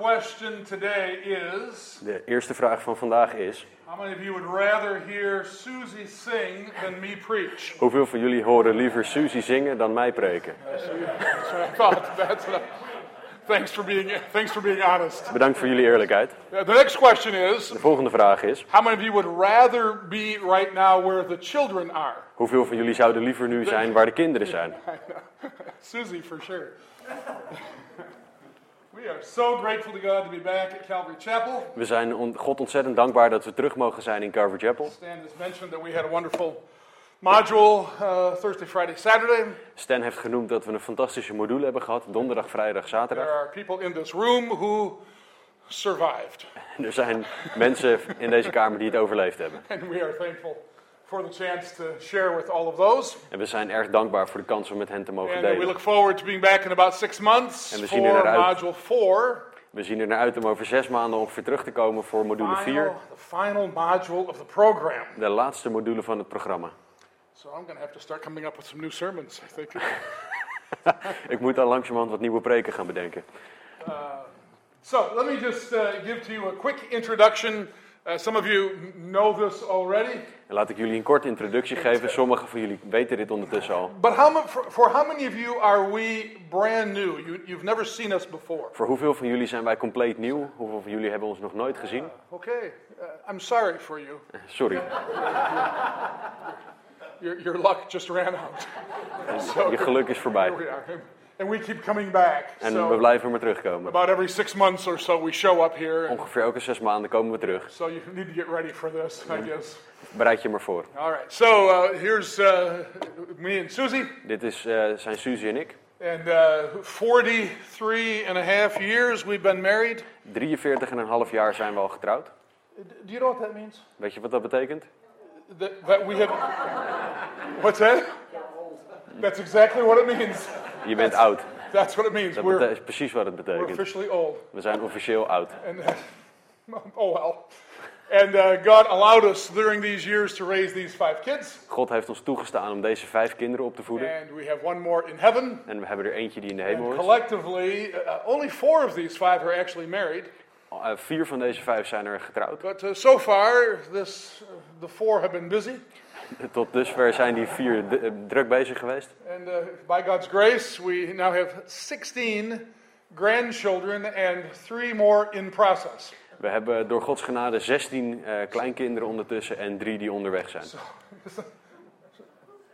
question today is De eerste vraag van vandaag is: How many of you would rather hear Susie sing than me preach? hoeveel van jullie horen liever Suzy zingen dan mij preken? That's what I thought. That's what I, thanks, for being, thanks for being honest. Bedankt voor jullie eerlijkheid. The next question is De volgende vraag is: How many of you would rather be right now where the children are? hoeveel van jullie zouden liever nu zijn waar de kinderen zijn? Susie, for sure. We are so grateful to God to be back at Calvary Chapel. We zijn on- God ontzettend dankbaar dat we terug mogen zijn in Calvary Chapel. Stan has mentioned that we had a wonderful module uh, Thursday, Friday, Saturday. Stan heeft genoemd dat we een fantastische module hebben gehad, donderdag, vrijdag, There zaterdag. are people in this room who survived, er zijn mensen in deze kamer die het overleefd hebben. and we are thankful for the chance to share with all of those. En we zijn erg dankbaar voor de kans om met hen te mogen And uh, we delen. look forward to being back in about six months En we zien er naar uit. module four. We zien er naar uit om over zes maanden ongeveer terug te komen voor module 4, Final, the final module of the program. de laatste module van het programma. So I'm going to have to start coming up with some new sermons, I think. Ik moet al langzamerhand wat nieuwe preken gaan bedenken. so let me just uh, give to you a quick introduction. Uh, some of you know this already, En laat ik jullie een korte introductie geven. Sommigen van jullie weten dit ondertussen al. but how for, for how many of you are we brand new? You, you've never seen us before. Voor hoeveel van jullie zijn wij compleet nieuw? Hoeveel van jullie hebben ons nog nooit gezien? Okay, uh, I'm sorry for you. Sorry, Your, your luck just ran out. So je geluk is voorbij. here we are, and we keep coming back. En we So blijven maar terugkomen. about every six months or so, we show up here. Ongeveer elke zes maanden komen we terug. So you need to get ready for this, I guess. Bereid je maar voor. All right. So uh, here's uh, me and Susie, Dit is, eh, zijn Suzy en ik. and uh, 43 and a half years we've been married. 43 en een half jaar zijn we al getrouwd. Do you know what that means? Weet je wat dat betekent? That, that we have. What's that? That's exactly what it means. Je bent oud. That's what it means. Dat We're, is precies wat het we're betekent. officially old. We zijn officieel oud. And oh well. And uh, God allowed us during these years to raise these five kids, God heeft ons toegestaan om deze vijf kinderen op te voeden. and we have one more in heaven. En we hebben er eentje die in de hemel And is. collectively, uh, only four of these five are actually married. Eh, vier van deze vijf zijn er getrouwd. But uh, so far, this, uh, the four have been busy. Tot dusver zijn die vier eh, druk bezig geweest. And uh, by God's grace, we now have 16 grandchildren and three more in process. We hebben door Gods genade 16 eh, kleinkinderen ondertussen en drie die onderweg zijn.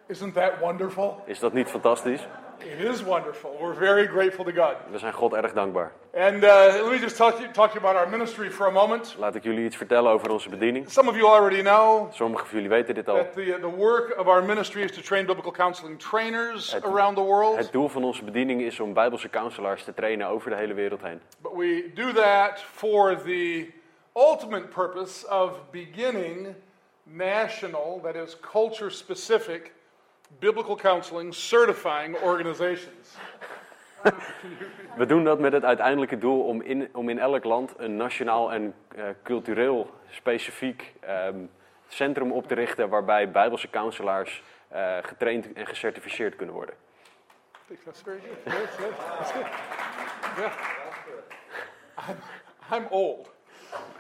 Isn't that wonderful? Is dat niet fantastisch? It is wonderful. We're very grateful to God. We zijn God erg dankbaar. And uh, let me just talk talk you about our ministry for a moment. Laat ik jullie iets vertellen over onze bediening. Some of you already know Sommigen van jullie weten dit al. that the, the work of our ministry is to train biblical counseling trainers Het- around the world. Het doel van onze bediening is om Bijbelse counselors te trainen over de hele wereld heen. But we do that for the ultimate purpose of beginning national, that is, culture specific, biblical counseling certifying organizations. We doen dat met het uiteindelijke doel om in, om in elk land een nationaal en eh, cultureel specifiek ehm, centrum op te richten waarbij Bijbelse counselors eh, getraind en gecertificeerd kunnen worden. That's very good. Yes, yes, that's good. Yeah. I'm, I'm old,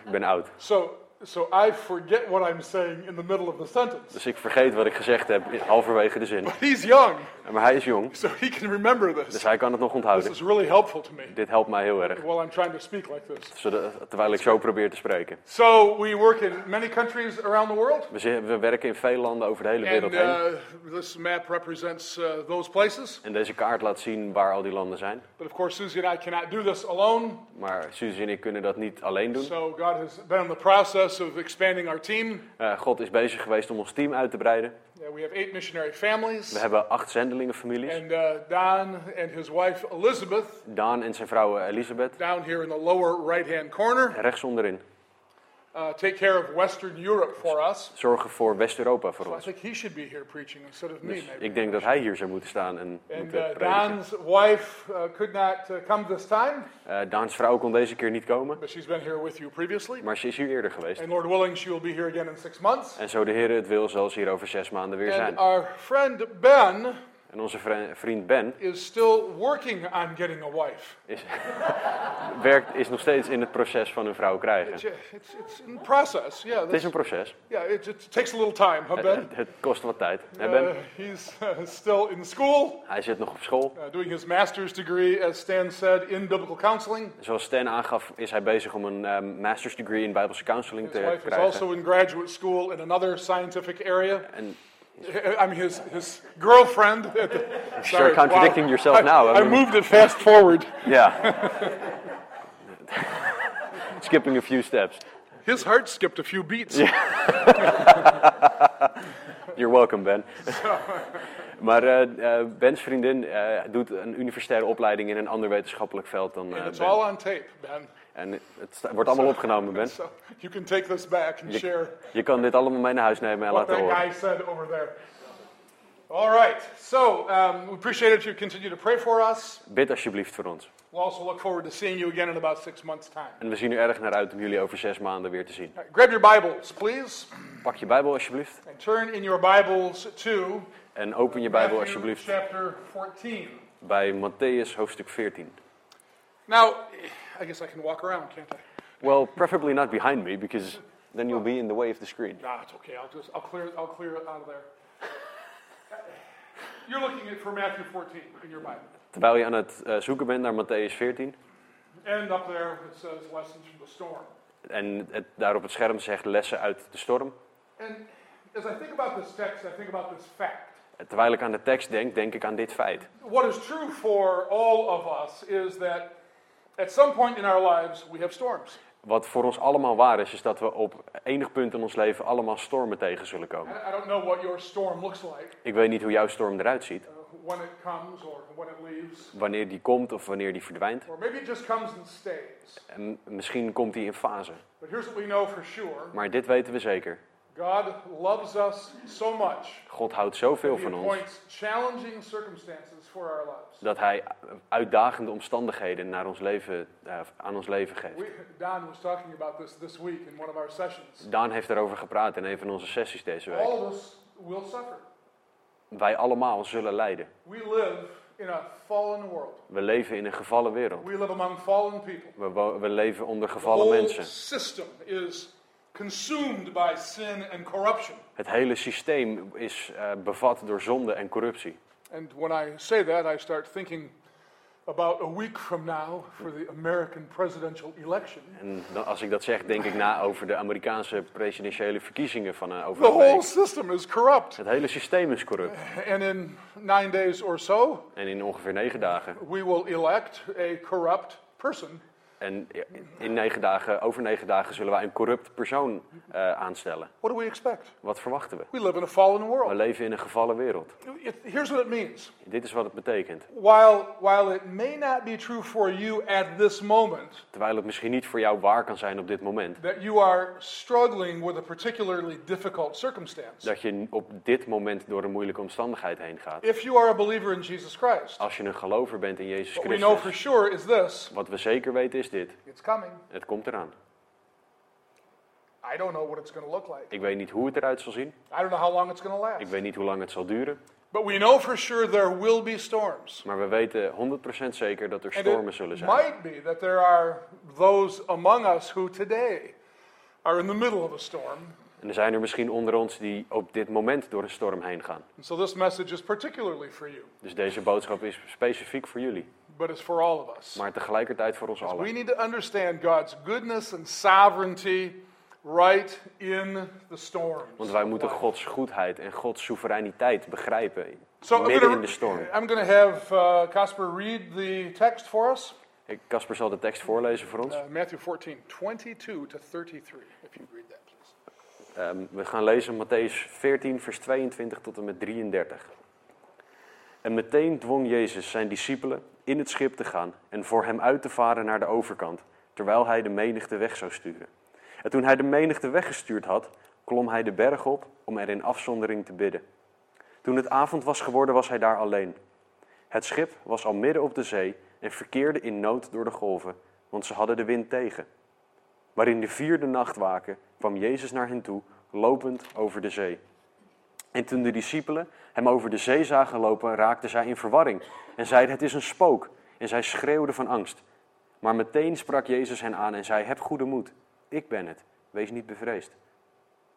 Ik ben oud, so, so I forget what I'm saying in the middle of the sentence. dus ik vergeet wat ik gezegd heb halverwege de zin. He's young, Maar hij is jong, so he can remember dus this. hij kan het nog This onthouden. is really helpful to me Dit helpt mij heel erg, while I'm trying to speak like this. zodat, terwijl ik zo probeer te spreken. So we work in many countries around the world. We, we werken in veel landen over de hele And wereld heen. uh, this map represents uh, those places. En deze kaart laat zien waar al die landen zijn. But of course, Susie and I cannot do this alone. Maar Suzy en ik kunnen dat niet alleen doen. So God has been in the process of expanding our team. Eh, God is bezig geweest om ons team uit te breiden. Uh, we have eight missionary We families. hebben acht zendelingenfamilies. And uh, Don and his wife Elizabeth, Daan en zijn vrouw eh, Elisabeth, down here in the lower right hand corner, rechts onderin, uh, take care of Western Europe for us. zorgen voor West-Europa voor So I ons. think he should be here preaching instead of me. Dus maybe. ik denk dat hij hier zou moeten staan en And moeten uh, prediken. Don's wife uh, could not uh, come this time, Eh, Daans vrouw kon deze keer niet komen, but she's been here with you previously. maar ze is hier eerder geweest. And Lord willing, she will be here again in six months. En zo de Heer het wil, zal ze hier over zes maanden weer And zijn. our friend Ben, En onze vri- vriend Ben is still working on getting a wife. is, werkt, is nog steeds in het proces van een vrouw krijgen. It's, it's, it's in process. Yeah, Het is een proces. yeah it, it takes a little time, huh, Het, Ben? het- het kost wat tijd. Hè, Uh, Ben? he's uh, still in school, Hij zit nog op school. uh, doing his master's degree, as Stan said, in biblical counseling. Zoals Stan aangaf, is hij bezig om een ehm, master's degree in Bijbelse counseling His te wife is krijgen. also in graduate school in another scientific area. En I mean, his, his girlfriend. Sorry, contradicting yourself I, now. I I mean- moved it fast forward. Yeah. Skipping a few steps. His heart skipped a few beats. Yeah. You're welcome, Ben. maar eh, Ben's vriendin eh, doet een universitaire opleiding in een ander wetenschappelijk veld dan And it's Ben. all on tape, Ben. En het wordt allemaal opgenomen, Ben. So you can take this back and share Je kan dit allemaal mee naar huis nemen en what laten that horen. guy said over there. All right. So um, we appreciate it. You continue to pray for us. Bid alsjeblieft voor ons. We'll also look forward to seeing you again in about six months' time. En we zien er erg naar uit om jullie over zes maanden weer te zien. Right, grab your Bibles, please, Pak je Bijbel alsjeblieft. and turn in your Bibles to En open je Bijbel alsjeblieft chapter 14. bij Matthäus hoofdstuk 14. Now, I guess I can walk around, can't I? Well, preferably not behind me, because then you'll be in the way of the screen. Nah, it's okay. I'll just I'll clear I'll clear it out of there. You're looking at for Matthew 14 in your Bible, Terwijl je aan het eh, zoeken bent naar Matthäus 14, and up there it says lessons from the storm. en het daar op het scherm zegt lessen uit de storm. And as I think about this text, I think about this fact. Terwijl ik aan de tekst denk, denk ik aan dit feit. What is true for all of us is that at some point in our lives we have storms. Wat voor ons allemaal waar is, is dat we op enig punt in ons leven allemaal stormen tegen zullen komen. I don't know what your storm looks like, Ik weet niet hoe jouw storm eruit ziet, uh, when it comes or when it leaves, wanneer die komt of wanneer die verdwijnt. or maybe it just comes and stays. En misschien komt die in fase. But here's what we know for sure Maar dit weten we zeker. God loves us so much God houdt zoveel van ons appoints challenging circumstances for our lives. dat hij uitdagende omstandigheden naar ons leven, eh, aan ons leven geeft. We, Don was talking about this this week in one of our sessions. Daan heeft daarover gepraat in een van onze sessies deze week. All of us will suffer. Wij allemaal zullen lijden. We live in a fallen world. We leven in een gevallen wereld. We live among fallen people. We, wo- we leven onder gevallen mensen. system is consumed by sin and corruption. Het hele systeem is eh, bevat door zonde en corruptie. And when I say that, I start thinking about a week from now for the American presidential election. En dan, als ik dat zeg, denk ik na over de Amerikaanse presidentiële verkiezingen van eh, over The een whole week. system is corrupt. Het hele systeem is corrupt. And in nine days or so, En in ongeveer negen dagen. we will elect a corrupt person. En in negen dagen, over negen dagen zullen wij een corrupt persoon eh, aanstellen. What do we expect? Wat verwachten we? We live in a fallen We world. leven in een gevallen wereld. It- here's what it means. Dit is wat het betekent. While, while it may not be true for you at this moment, Terwijl het misschien niet voor jou waar kan zijn op dit moment. that you are struggling with a particularly difficult circumstance. Dat je op dit moment door een moeilijke omstandigheid heen gaat. If you are a believer in Jesus Christ, Als je een gelover bent in Jezus what we know for Christus. sure is this Wat we zeker weten is dit. it's coming. Het komt eraan. I don't know what it's going to look like. Ik weet niet hoe het eruit zal zien. I don't know how long it's going to Ik last. weet niet hoe lang het zal duren. But we know for sure there will be storms. Maar we weten 100% zeker dat er stormen zullen zijn. might be that there are those among us who today are in the middle of a storm. En er zijn er misschien onder ons die op dit moment door een storm heen gaan. So this message is particularly for you, Dus deze boodschap is specifiek voor jullie. But it's for all of us. Maar tegelijkertijd voor ons We allen. need to understand God's goodness and sovereignty right in the storms. Want wij moeten. Gods goedheid en Gods soevereiniteit begrijpen. So midden gonna, in de storm. I'm going to have uh, Casper read the text for us. Ik- Casper zal de tekst voorlezen voor ons. Uh, Matthew 14, 22 to 33, if you read that, please. Ehm, we gaan lezen Matthäus 14, vers 22 tot en met 33. En meteen dwong Jezus zijn discipelen in het schip te gaan en voor hem uit te varen naar de overkant, terwijl hij de menigte weg zou sturen. En toen hij de menigte weggestuurd had, klom hij de berg op om er in afzondering te bidden. Toen het avond was geworden, was hij daar alleen. Het schip was al midden op de zee en verkeerde in nood door de golven, want ze hadden de wind tegen. Maar in de vierde nachtwaken kwam Jezus naar hen toe, lopend over de zee. En toen de discipelen hem over de zee zagen lopen, raakten zij in verwarring en zeiden: Het is een spook. En zij schreeuwden van angst. Maar meteen sprak Jezus hen aan en zei: Heb goede moed, ik ben het, wees niet bevreesd.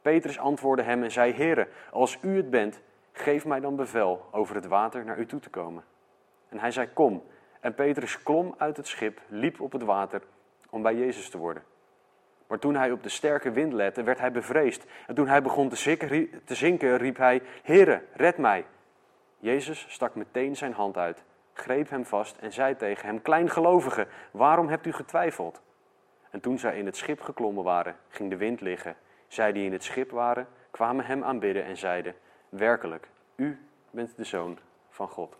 Petrus antwoordde hem en zei: Heere, als u het bent, geef mij dan bevel over het water naar u toe te komen. En hij zei: Kom. En Petrus klom uit het schip, liep op het water om bij Jezus te worden. Maar toen hij op de sterke wind lette, werd hij bevreesd. En toen hij begon te zinken, riep hij: Heere, red mij. Jezus stak meteen zijn hand uit, greep hem vast en zei tegen hem: Kleingelovige, waarom hebt u getwijfeld? En toen zij in het schip geklommen waren, ging de wind liggen. Zij die in het schip waren, kwamen hem aanbidden en zeiden: Werkelijk, u bent de zoon van God.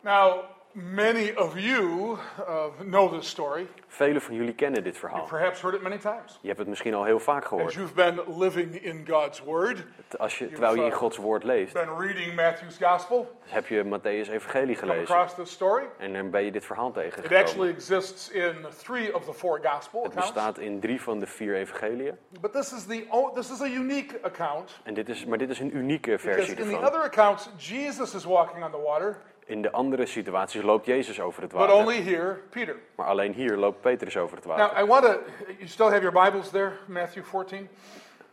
Now, many of you uh, know this story. Velen van jullie kennen dit You verhaal. perhaps heard it many times. Je hebt het misschien al heel vaak As gehoord. you've been living in God's Word, Als je, terwijl je in Gods woord leest, been reading Matthew's Gospel, heb je Matthäus Evangelie come gelezen. across this story. En dan ben je dit verhaal It tegengekomen. actually exists in three of the four Gospel Het accounts. bestaat in drie van de vier evangeliën. But this is, the, this is a unique account. En dit is, maar dit is een unieke Because versie in the other accounts, Jesus is walking on the water, In de andere situaties loopt Jezus over het but water. only here, Peter. Maar alleen hier loopt Petrus over het Now, water. I want to, you still have your Bibles there, Matthew 14?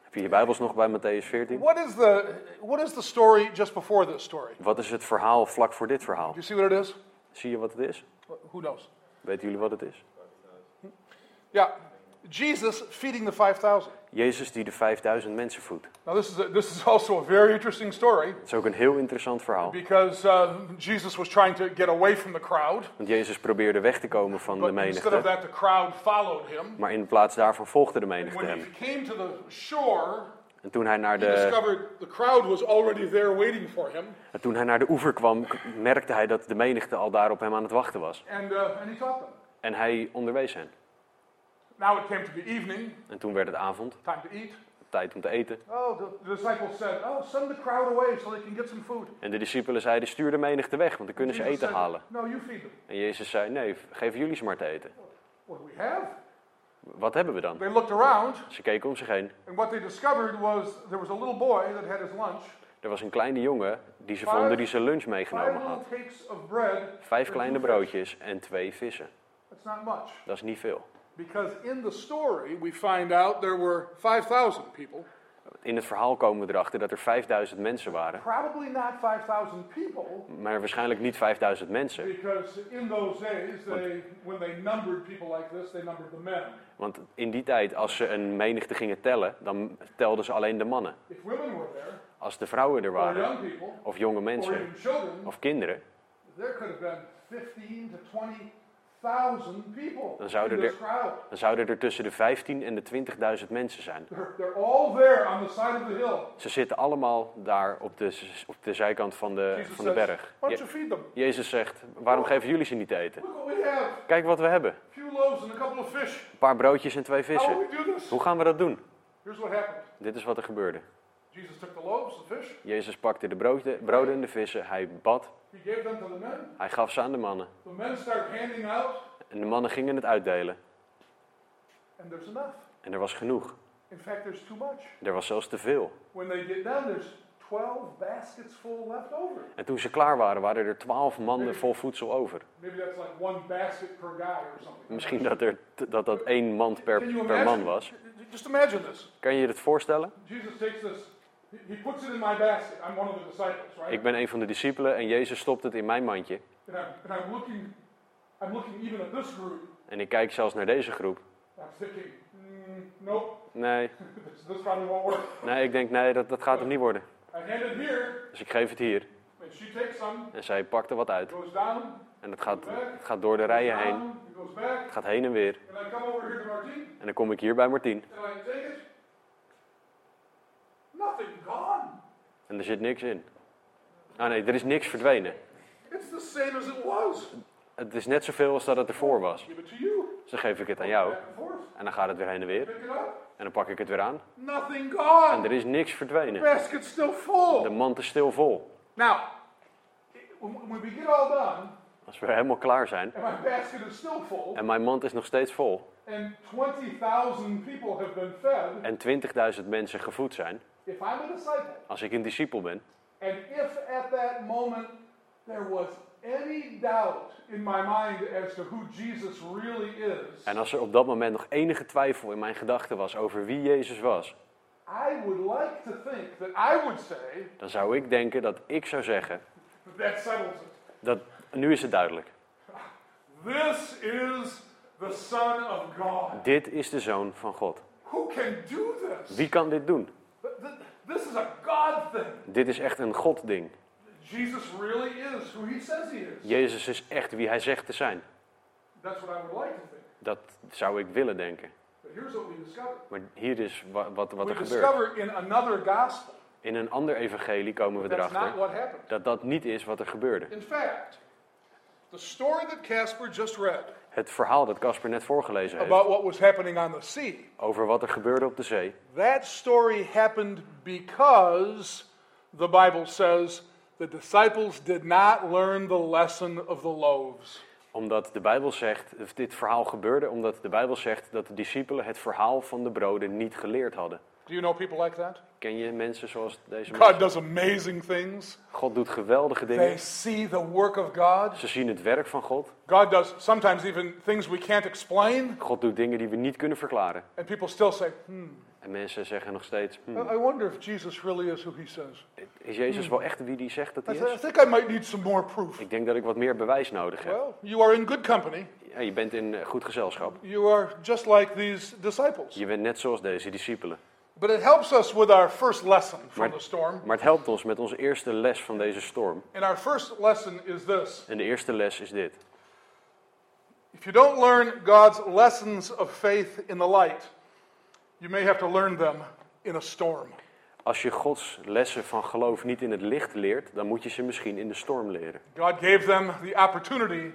Heb je je Bijbels nog bij Matthäus 14? What is the, what is the story just before this story? Wat is het verhaal vlak voor dit verhaal? Do you see what it is? Zie je wat het is? Who knows? Weten jullie wat het is? Yeah, Jesus feeding the 5,000. Jezus die de 5000 mensen voedt. Now, this is, a, this is also a very interesting story Het is ook een heel interessant verhaal. because uh, Jesus was trying to get away from the crowd. Want Jezus probeerde weg te komen van de But instead of menigte. that, the crowd followed him. Maar in plaats daarvan volgde de And menigte when hem. he came to the shore, En toen hij naar de, discovered the crowd was already there waiting for him. en toen hij naar de oever kwam, merkte hij dat de menigte al daar op hem aan het wachten was. And, uh. En hij onderwees hen. Now it came to be evening, En toen werd het avond, time to eat. tijd om te eten. Oh, the, the disciples said, Oh, send the crowd away so they can get some food. En de discipelen zeiden, stuur de menigte weg, want dan kunnen ze eten said, halen. No, you feed them. En Jezus zei, nee, geef jullie ze maar te eten. What do we have? Wat hebben we dan? They looked around, Ze keken om zich heen. and what they discovered was there was a little boy that had his lunch. Er was een kleine jongen die ze vonden die zijn lunch meegenomen had. Vijf kleine broodjes en twee vissen. That's not much. Dat is niet veel. Because in the story, we find out there were 5,000 people. In het verhaal komen we erachter dat er 5000 mensen waren. Probably not 5,000 people, Maar waarschijnlijk niet 5000 mensen. because in those days, they, when they numbered people like this, they numbered the men. Want in die tijd, als ze een menigte gingen tellen, dan telden ze alleen de mannen. If women were there, Als de vrouwen er or waren, young people, of jonge mensen, children, of kinderen, there could have been 15 to 20,000 people Dan zouden er- dan zouden er tussen de 15 en de 20.000 mensen zijn. Ze zitten allemaal daar op de, op de zijkant van de, van de berg. Je-? Jezus zegt, waarom geven jullie ze niet te eten? Kijk wat we hebben. Een paar broodjes en twee vissen. Hoe gaan we dat doen? Dit is wat er gebeurde. Jezus pakte de broden, broden en de vissen, hij bad, hij gaf ze aan de mannen. En de mannen gingen het uitdelen. En er was genoeg. In fact, there's too much. Er was zelfs te veel. When they get done, there's 12 baskets full left over. En toen ze klaar waren, waren er twaalf manden vol voedsel over. Maybe that's like one basket per guy or something. Misschien dat er, dat, dat één mand per, per man was. Just imagine this. Kan je je dit voorstellen? Jesus takes this, he- puts it in my basket. I'm one of the disciples, right? Ik ben een van de discipelen en Jezus stopt het in mijn mandje. And I'm, and I'm looking, I'm looking even at this group. En ik kijk zelfs naar deze groep. I'm thinking, mm, nope, Nee, this, this probably won't work. nee, ik denk nee, dat, dat gaat hem niet worden. I hand it here, Dus ik geef het hier. and she takes some, En zij pakt er wat uit. goes down, En het gaat, het gaat door de rijen heen. Het gaat heen en weer. En dan kom ik hier bij Martien. and I take it. Nothing gone. En er zit niks in. Ah nee, er is niks verdwenen. It's the same as it was. Het is net zoveel als dat het ervoor was. Give it to you. Dus dan geef ik het aan jou. En dan gaat het weer heen en weer. En dan pak ik het weer aan. Nothing En er is niks verdwenen. Basket's still De full. mand is stil vol. Now, when when we get all done, Als we helemaal klaar zijn and my basket is still full, en mijn mand is nog steeds vol and 20,000 people have been fed, en 20.000 mensen gevoed zijn, if I'm a disciple, als ik een discipel ben and if at that moment there was any doubt in my mind as to who Jesus really is, en als er op dat moment nog enige twijfel in mijn gedachten was over wie Jezus was, I would like to think that I would say, dan zou ik denken dat ik zou zeggen, that settles it. dat nu is het duidelijk. This is the Son of God. Dit is de Zoon van God. Who can do this? Wie kan dit doen? Th- th- This is a God thing. Dit is echt een God-ding. Jesus really is who he says he is. Jezus is echt wie hij zegt te zijn. That's what I would like to think. Dat zou ik willen denken. But here's what we discover. Maar hier is wa- wat, wat We er gebeurt. in another gospel In een ander evangelie komen we that's not erachter what happened. dat dat niet is wat er gebeurde. In fact, the story that Casper just read Het verhaal dat Casper net voorgelezen heeft about what was happening on the sea, over wat er gebeurde op de zee, that story happened because the Bible says the disciples did not learn the lesson of the loaves. omdat de Bijbel zegt, of dit verhaal gebeurde omdat de Bijbel zegt dat de discipelen het verhaal van de broden niet geleerd hadden. Do you know people like that? Ken je mensen zoals deze God mensen? does amazing things. God doet geweldige They dingen. see the work of God. Ze zien het werk van God. God does sometimes even things we can't explain, God doet dingen die we niet kunnen verklaren. and people still say, hmm, En mensen zeggen nog steeds, hm, I wonder if Jesus really is who he says. is Jezus wel echt wie die zegt dat hij th- I is? think I might need some more proof. Ik denk dat ik wat meer bewijs nodig heb. Well, you are in good company. Ja, je bent in eh, goed gezelschap. You are just like these disciples. Je bent net zoals deze discipelen. But it helps us with our first lesson from Maar- the storm. Maar het helpt ons met onze eerste les van deze storm. And our first lesson is this En de eerste les is dit. If you don't learn God's lessons of faith in the light, you may have to learn them in a storm. Als je Gods lessen van geloof niet in het licht leert, dan moet je ze misschien in de storm leren. God gave them the opportunity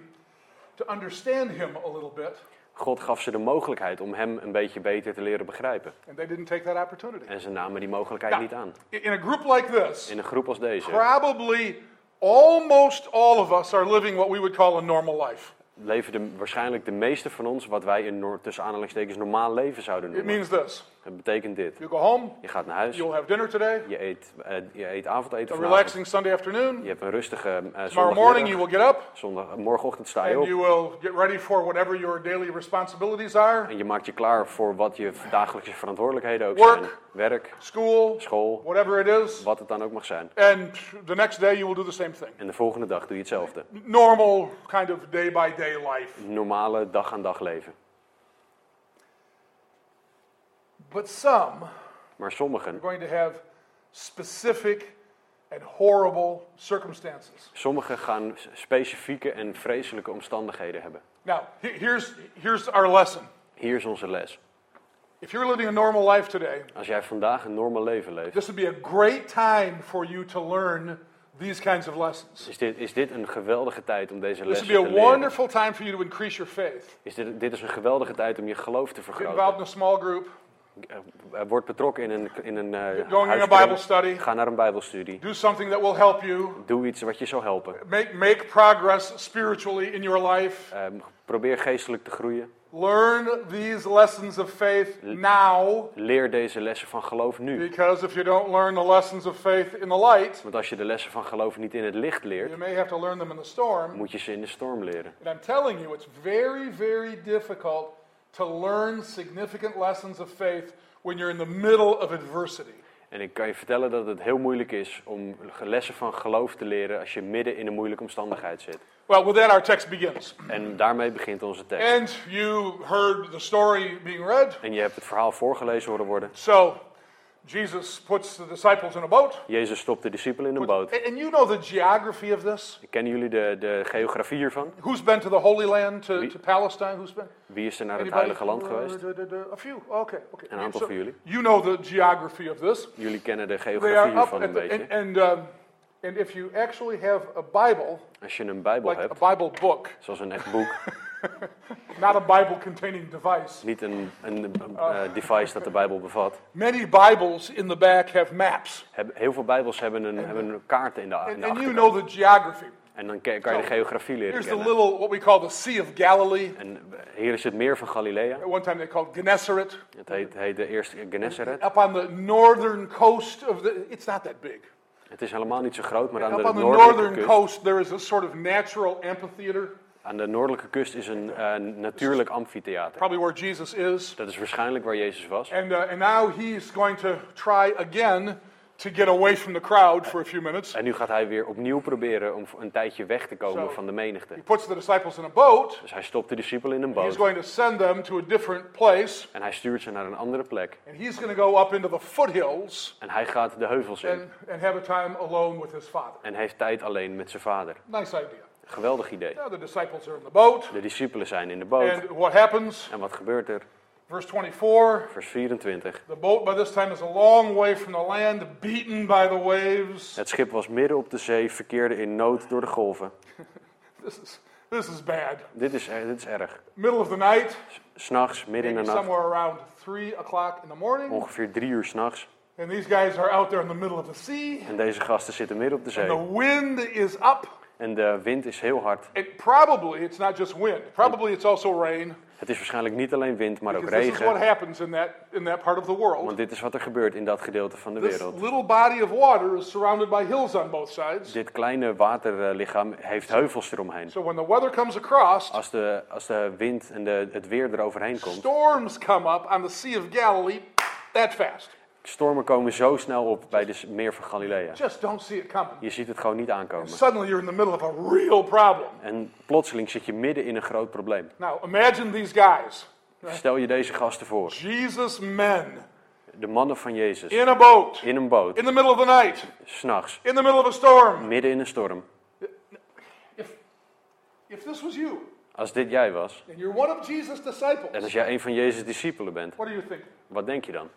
to understand Him a little bit, God gaf ze de mogelijkheid om hem een beetje beter te leren begrijpen. and they didn't take that opportunity. En ze namen die mogelijkheid Ja. niet aan. In a group like this, In een groep als deze probably almost all of us are living what we would call a normal life. leven de, waarschijnlijk de meeste van ons wat wij een noor- tussen aanhalingstekens normaal leven zouden It noemen. means this Het betekent dit. you go home, Je gaat naar huis, you'll have dinner today, je eet, eh, je eet avondeten a relaxing Sunday afternoon. Je hebt een rustige eh Tomorrow morning, you will get up Zondag, morgenochtend sta je and op. you will get ready for whatever your daily responsibilities are En je maakt je klaar voor wat je dagelijkse verantwoordelijkheden ook Work. zijn. Werk, school, school, whatever it is. wat het dan ook mag zijn. And the next day, you will do the same thing. En de volgende dag doe je hetzelfde. Normal kind of day by day life. Normale dag aan dag leven. But some Maar are sommigen, going to have specific and horrible circumstances. sommigen gaan specifieke en vreselijke omstandigheden hebben. Now, he- here's, here's our lesson. Hier is onze les. If you're living a normal life today, Als jij vandaag een normaal leven leeft, this would be a great time for you to learn these kinds of lessons. is dit, is dit een geweldige tijd om deze This lessen would te be a leren. wonderful time for you to increase your faith. Is dit, dit is een geweldige tijd om je geloof te Get involved vergroten. in a small group, Word betrokken in een, in een eh, going in a. Bible study, Ga naar een bijbelstudie. do something that will help you. Doe iets wat je zal helpen. Make, make progress spiritually in your life. Eh, probeer geestelijk te groeien. Learn these lessons of faith now, Leer deze lessen van geloof nu. because if you don't learn the lessons of faith in the light, Want als je de lessen van geloof niet in het licht leert, you may have to learn them in the storm. moet je ze in de storm leren. And I'm telling you, it's very, very difficult to learn significant lessons of faith when you're in the middle of adversity. En ik kan je vertellen dat het heel moeilijk is om lessen van geloof te leren als je midden in een moeilijke omstandigheid zit. Well, with that, our text begins. En daarmee begint onze tekst. And you heard the story being read. En je hebt het verhaal voorgelezen horen worden. So, Jesus puts the disciples in a boat. Jezus stopt de discipelen in een boot. And you know the geography of this. Kennen jullie de, de geografie hiervan? Who's been to the Holy Land, to, Wie- to Palestine? Who's been? Wie is er naar het? Heilige Land geweest? Uh, A few. Okay. okay. Een aantal So van jullie. You know the geography of this. Jullie kennen de geografie hiervan een the, beetje. and, and, um, and if you actually have a Bible, Als je een Bijbel like hebt, a Bible book, zoals een echt boek, not a Bible containing device. niet een, een eh, device dat de Bijbel bevat. Many Bibles in the back have maps. Heel veel Bijbels hebben een, hebben een kaart in de, in And, de and you know the geography. En dan kan je de geografie leren Here's the kennen. little, what we call the Sea of Galilee. En hier is het meer van Galilea. At one time they called Gennesaret. Het heet, heette eerst Gennesaret. Up on the northern coast of the, it's not that big. Het is helemaal niet zo groot, maar aan Up de on the noordelijke northern kust, coast, there is a sort of natural amphitheater, aan de noordelijke kust is een eh, natuurlijk amfitheater. probably where Jesus is. Dat is waarschijnlijk waar Jezus was. And, uh, and now he's going to try again to get away from the crowd for a few minutes. En nu gaat hij weer opnieuw proberen om een tijdje weg te komen Zo. van de menigte. He puts the disciples in a boat. Dus hij stopt de discipelen in een He's boot. going to send them to a different place. En hij stuurt ze naar een andere plek. And he's going to go up into the foothills En hij gaat de heuvels in. and, and have a time alone with his father. En heeft tijd alleen met zijn vader. Nice idea. Geweldig idee. The disciples are in the boat. De discipelen zijn in de boot. And what happens? En wat gebeurt er? Verse 24 Vers 24. the boat by this time is a long way from the land, beaten by the waves. Het schip was midden op de zee, verkeerde in nood door de golven. This is, this is bad. Dit is, dit is erg. Middle of the night, S'nachts, midden in de nacht, somewhere around 3 o'clock in the morning. ongeveer drie uur s'nachts. And these guys are out there in the middle of the sea. En deze gasten zitten midden op de And zee. the wind is up. En de wind is heel hard. It probably, it's not just wind. Probably it's also rain. Het is waarschijnlijk niet alleen wind, maar ook Because this is what regen. happens in that, in that part of the world. Want dit is wat er gebeurt in dat gedeelte van de This wereld. little body of water is surrounded by hills on both sides. Dit kleine waterlichaam heeft heuvels eromheen. So when the weather comes across, Als de, als de wind en de, het weer eroverheen komt, storms come up on the Sea of Galilee that fast. Stormen komen zo snel op bij het meer van Galilea. Just don't see it coming. Je ziet het gewoon niet aankomen. Suddenly you're in the middle of a real problem. En plotseling zit je midden in een groot probleem. Now imagine these guys. Stel je deze gasten voor. Jesus men De mannen van Jezus. in a boat In een boot. in the middle of the night, S'nachts. in the middle of a storm. Midden in een storm. If, if this was you Als dit jij was. and you're one of Jesus' En disciples, als jij een van Jezus' discipelen bent. what do you think? Wat denk je dan?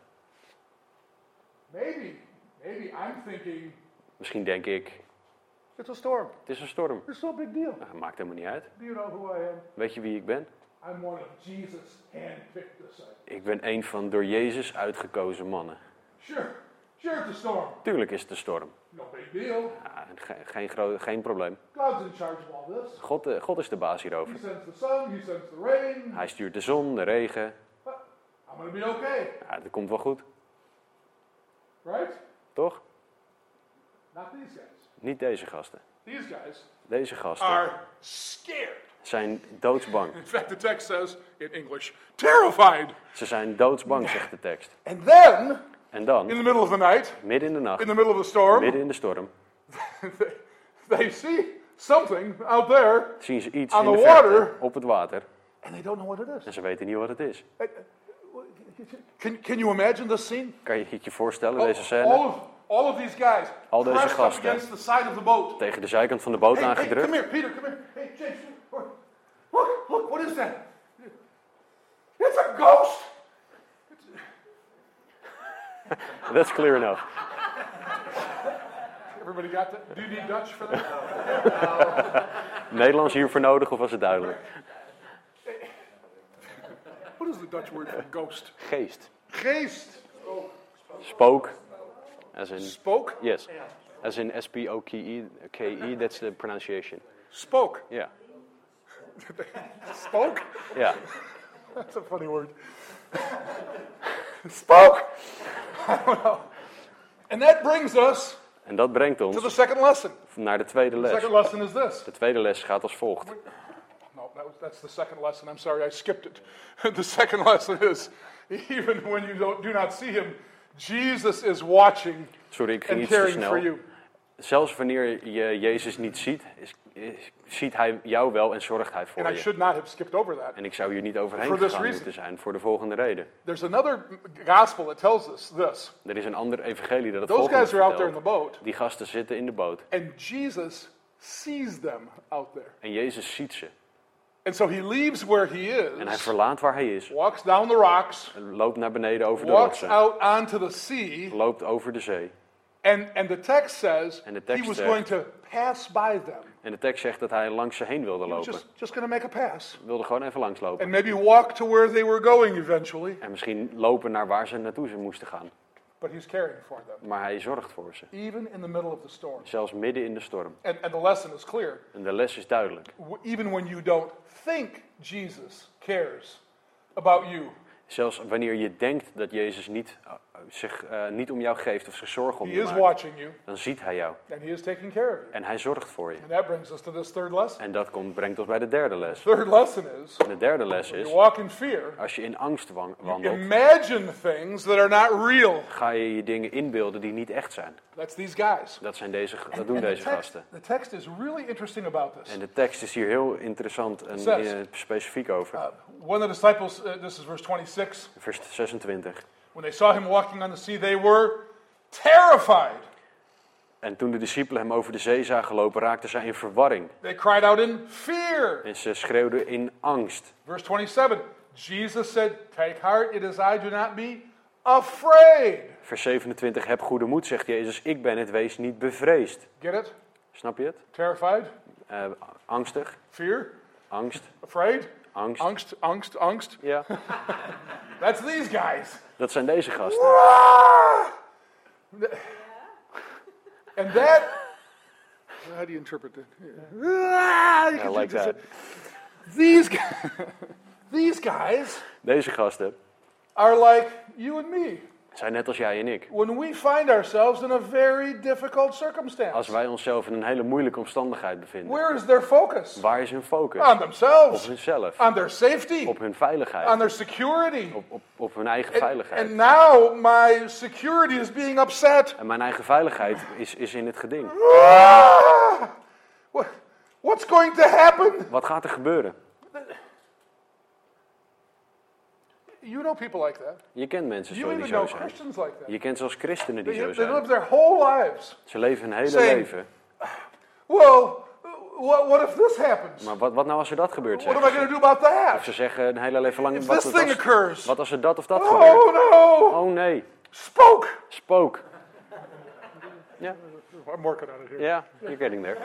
Maybe, maybe I'm thinking Misschien denk ik. it's a storm. Het is een storm. It's no big deal. Nou, maakt helemaal niet uit. Do you know who I am? Weet je wie ik ben? I'm one of Jesus' handpicked disciples. Ik ben een van door Jezus uitgekozen mannen. Sure, sure it's a storm. Tuurlijk is het een storm. No big deal. Ja, ge- geen, gro- geen probleem. God's in charge of all this. God, eh, God is de baas He hierover. sends the sun, he sends the rain. Hij stuurt de zon, de regen. I'm to be okay, Ja, dat komt wel goed. Right? Toch? Not these guys. Niet deze gasten. These guys Deze gasten are scared. zijn doodsbang. In fact, the text says in English, terrified. Ze zijn doodsbang, zegt de tekst. And then, En in dan, the middle of the night, midden in de in nacht, the middle of the storm, midden in de storm, they, they see something out there zien ze iets On in the water. op het water. and they don't know what it is. En ze weten niet wat het is. Can, can you imagine this scene? Kan je je voorstellen, All, deze all scène? of, all of these guys Al deze gasten. against the side of the boat. Tegen de zijkant van de boot Hey, hey, come aangedrukt. here, Peter, come here. Hey, James, look, look, what is that? It's a ghost. That's clear enough. Everybody got that? Do you need Dutch for that? Nederlands hiervoor nodig of was het duidelijk? What is the Dutch word for ghost? Geest. Geest. Spook. As in, Spoke? yes. As in S-P-O-K-E, K-E, that's the pronunciation. Spoke. Ja. Spoke? Ja. That's a funny word. Spoke. I don't know. And that brings us En dat brengt to the ons second lesson. naar de tweede The les. second lesson is this. De tweede les gaat als volgt. That's the second lesson. I'm sorry, I skipped it. the second lesson is even when you don't, do not see him, Jesus is watching Sorry, ik ging and te caring for snel. you. Zelfs wanneer je Jezus niet ziet, is, is- ziet hij jou wel en zorgt hij voor And I je. should not have skipped over that. En ik zou hier niet overheen For gegaan moeten zijn voor de volgende reden. There's another gospel that tells us this. Er is een ander evangelie dat het Those guys are out there in the boat, Die gasten zitten in de boot and Jesus sees them out there. en Jezus ziet ze. And so he leaves where he En hij is, verlaat waar hij is, walks down the rocks, loopt naar beneden over de walks rotsen, out onto the sea, loopt over de zee. and, and the text says En de he tekst was zegt- going to pass by them. En de tekst zegt dat hij langs ze heen wilde He was lopen. just, just to make a pass. Wilde gewoon even langslopen. And maybe walk to where they were going eventually. En misschien lopen naar waar ze naartoe ze moesten gaan. But he's caring for them, maar hij zorgt voor ze. even in the middle of the storm. Zelfs midden in de storm. And, and the lesson is clear. En de les is duidelijk. Even when you don't think Jesus cares about you, Zelfs wanneer je denkt dat Jezus niet, zich eh, niet om jou geeft of zich zorgen om he je is maakt, watching you dan ziet hij jou. and he is taking care of you. En hij zorgt voor je. And that brings us to this third lesson. En dat komt, brengt ons bij de derde les. Third lesson is De derde les you is, walk in fear, als je in angst you wandelt, imagine things that are not real. ga je je dingen inbeelden die niet echt zijn. That's these guys. Dat, zijn deze, dat doen And the deze text, gasten. the text is really interesting about this. En de tekst is hier heel interessant en Zes. eh, specifiek over. Uh, one of the disciples, uh, this is verse 26, Vers 26. When they saw him walking on the sea, they were terrified. En toen de discipelen hem over de zee zagen lopen, raakten zij in verwarring. They cried out in fear. En ze schreeuwden in angst. Verse 27, Jesus said, Take heart, it is I, do not be afraid. Vers 27. Heb goede moed, zegt Jezus. Ik ben het, wees niet bevreesd. Get it? Snap je het? Terrified, Eh, angstig, fear, angst, afraid, angst. angst, angst, angst. Ja, That's these guys. dat zijn deze gasten. And that, how do you interpret that? I like that. These guys, these guys Deze gasten are like you and me zijn net als jij en ik. when we find ourselves in a very difficult Als circumstance. wij onszelf in een hele moeilijke omstandigheid bevinden, Where is their focus? waar is hun focus? On Op themselves, hunzelf, on their safety, op hun on veiligheid, their security. op, op, op hun eigen And, veiligheid. and now my security is being upset. En mijn eigen veiligheid is, is in het geding. Ah! What- What's going to happen? Wat gaat er gebeuren? You know people like that. Je kent mensen zo die zo know zijn. Christians like. Je kent zelfs christenen die They, zo they live zijn. their whole lives. Ze leven hun hele Saying, leven. Well, what, what if this happens? Maar wat, wat nou als er dat gebeurt, What am I going ze? to do about Of that? ze zeggen een hele leven lang, If wat, this thing als, occurs, wat als er dat of dat gebeurt? oh no, Oh nee, spoke. spook. Ja, I'm working on it here. ja, you're getting there.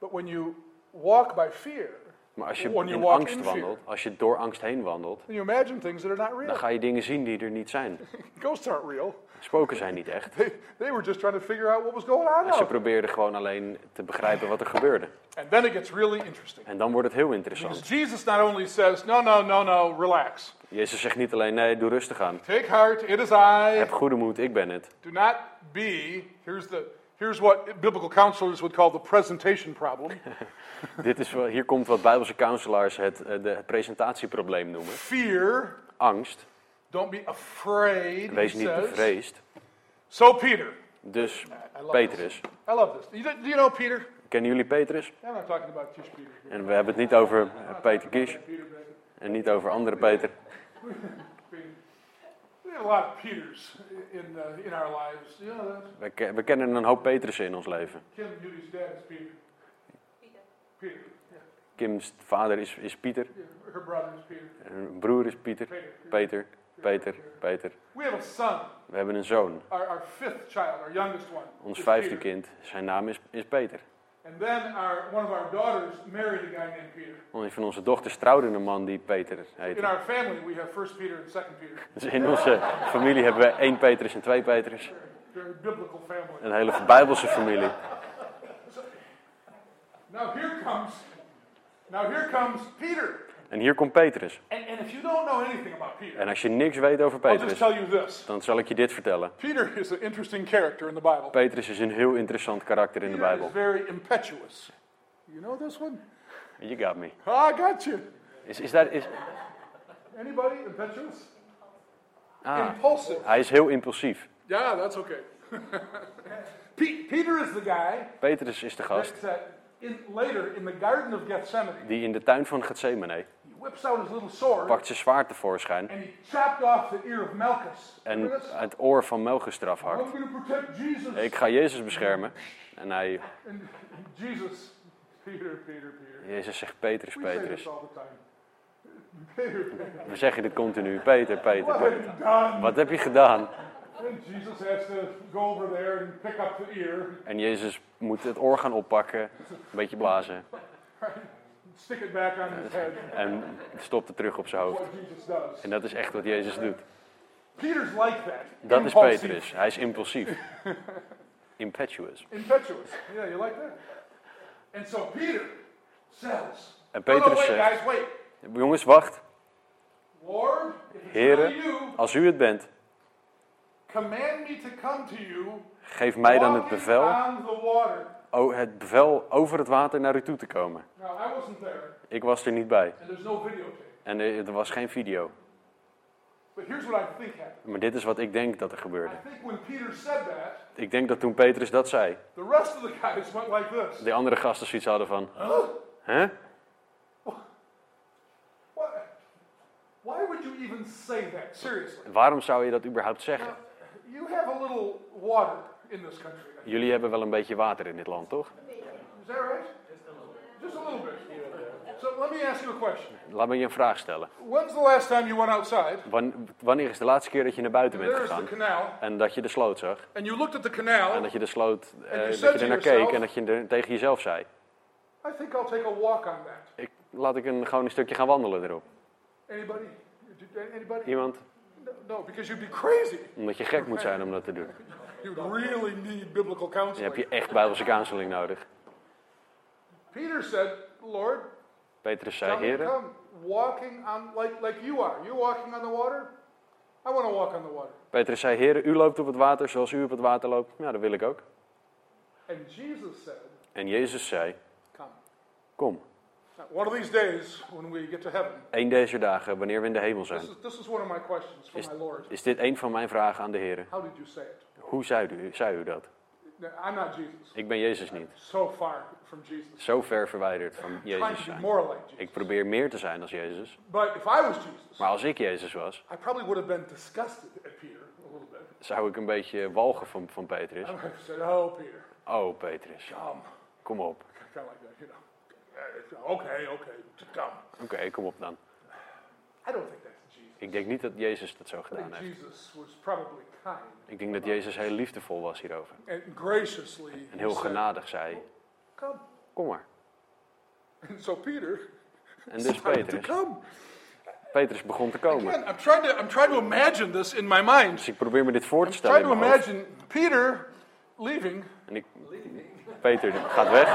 But when you walk by fear, Maar als je When you in walk angst in fear. wandelt, als je door angst heen wandelt, you imagine things that are not dan real. ga je dingen zien die er niet zijn. Ghosts aren't real. Spoken zijn niet echt. They, they were just trying to figure out what was going on. En ze probeerden gewoon alleen te begrijpen wat er gebeurde. And then it gets really interesting. En dan wordt het heel Because interessant. Jesus not only says, no, no, no, no, relax. Jezus zegt niet alleen, nee, doe rustig aan. Take heart, it is I. Heb goede moed, ik ben het. Do not be, here's, the, here's what biblical counselors would call the presentation problem. Dit is, hier komt wat Bijbelse counselors het, eh, de, het presentatieprobleem noemen. Fear, Angst, don't be afraid, wees niet says. bevreesd. So Peter, Dus I Petrus. this. I love this. You, do you know Peter? Kennen jullie Petrus? I'm not talking about Kish Peter. En we hebben het niet over eh, Peter Becker. en niet over andere Peter. Peter. We have a lot of Peters in, uh, in our lives. You know that? We, ke- we kennen een hoop Petrussen in ons leven. Kim Judy's dad is Peter. Peter. Yeah. Kim's vader is, is Pieter. yeah. Her brother is Peter. En Hun broer is Pieter. Peter. Peter, Peter, Peter. We have a son, We hebben een zoon. our, our fifth child, our youngest one. Ons is vijfde Peter. kind. Zijn naam is, is Peter. And then our, one of our daughters married a guy named Peter. Een van onze dochters trouwde een man die Peter heette. In our family, we have First Peter and Second Peter. Dus in onze familie hebben we één Petrus en twee Petrus. Very biblical family. Een hele Bijbelse familie. Now here comes, now here comes Peter. En hier komt Petrus. And, and if you don't know anything about Peter, En als je niks weet over I'll just Petrus, tell you this. dan zal ik je dit vertellen. Peter is an interesting character in the Bible. Petrus is een heel interessant karakter in de Peter Bijbel. is very impetuous. You know this one? You got me. I got you. Is, is dat, is, Anybody impetuous? ah, Impulsive. hij is heel impulsief. Yeah, that's okay. Pe- Peter is the guy Petrus is de gast that uh, in, later in the Garden of Gethsemane, die in de tuin van Gethsemane pakt zijn zwaard tevoorschijn en het oor van Melchus eraf hakt. Ik ga Jezus beschermen. En hij. Jezus zegt Petrus, Petrus. We zeggen dit continu. Peter, Peter, Peter. Wat heb je gedaan? En Jezus moet het oor gaan oppakken, een beetje blazen. Stick it back on his head. en stopte terug op zijn hoofd. En dat is echt wat Jezus doet. Peter's like that. Dat is. Petrus. Hij is impulsief. Impetuous. Impetuous. Yeah, you like that? And so Peter says, En no, no, Petrus wait, zegt, guys, wait. jongens, wacht. Lord, if it's Here. really you, Als u het bent, command me to come to you, geef mij dan het bevel, het bevel over het water naar u toe te komen. Now, I wasn't there, Ik was er niet bij. and no videotape. En er er was geen video. But here's what I think happened. Maar dit is wat ik denk dat er I gebeurde. think when Peter said that, Ik denk dat toen Petrus dat zei, the rest of the guys went like this. de andere gasten zoiets hadden van, Huh? hè? Why would you even say that? Seriously. Waarom zou je dat überhaupt Now, zeggen? you have a little water in this country. Jullie hebben wel een beetje water in dit land, toch? Is that right? Just a little bit. So let me ask you a question. Laat me je een vraag stellen. When's the last time you went outside? Wan- wanneer is de laatste keer dat je naar buiten bent the gegaan canal, en dat je de sloot zag? and you looked at the En canal. dat je de sloot, eh, you dat je to er naar yourself- keek en dat je er tegen jezelf zei. I think I'll take a walk on that. Ik, laat ik een, gewoon een stukje gaan wandelen erop. Anybody? Anybody? Iemand? No, no, because you'd be crazy. Omdat je gek moet zijn om dat te doen. You'd really need biblical Dan heb counseling. je echt bijbelse counseling nodig. Peter said, Lord, Petrus zei, come. Walking on, like, like you are. You're walking on the water. I want to walk on the water. Petrus zei, heren, u loopt op het water zoals u op het water loopt. Ja, dat wil ik ook. And Jesus said, En Jezus zei, come. kom, one of these days, when we get to heaven, één deze dagen, wanneer we in de hemel this zijn, is, this is one of my questions for is, my Lord. is dit een van mijn vragen aan de heren. How did you say it? Hoe zei u, zei u dat? I'm not Jesus. Ik ben Jezus niet. So far from Jesus. Zo ver verwijderd van Jezus zijn. more like Jesus. Ik probeer meer te zijn als Jezus. But if I was Jesus, Maar als ik Jezus was, I probably would have been disgusted at Peter a little bit. zou ik een beetje walgen van, van Petrus. I said, oh, Peter, Oh, Petrus, come. kom op. Kind of like that, you know. Okay, come. Oké, kom op dan. I don't think that's Jesus. Ik denk niet dat Jezus dat zo I gedaan think heeft. Jesus was probably kind Ik denk dat Jezus heel liefdevol was hierover. and graciously En heel genadig zei, come. kom maar. And so Peter En dus started to Petrus. come. Petrus begon te komen. Again, I'm trying to I'm trying to imagine this in my mind. Dus ik probeer me dit voor te I'm stellen trying in to mijn hoofd. imagine Peter leaving En ik, Peter gaat weg,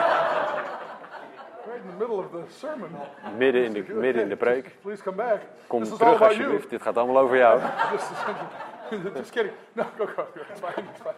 in the middle of the sermon. midden in de, midden in de preek. Please come back. Kom this terug alsjeblieft, dit gaat allemaal over jou. Just, kidding. No, go, go. go. It's fine. It's fine.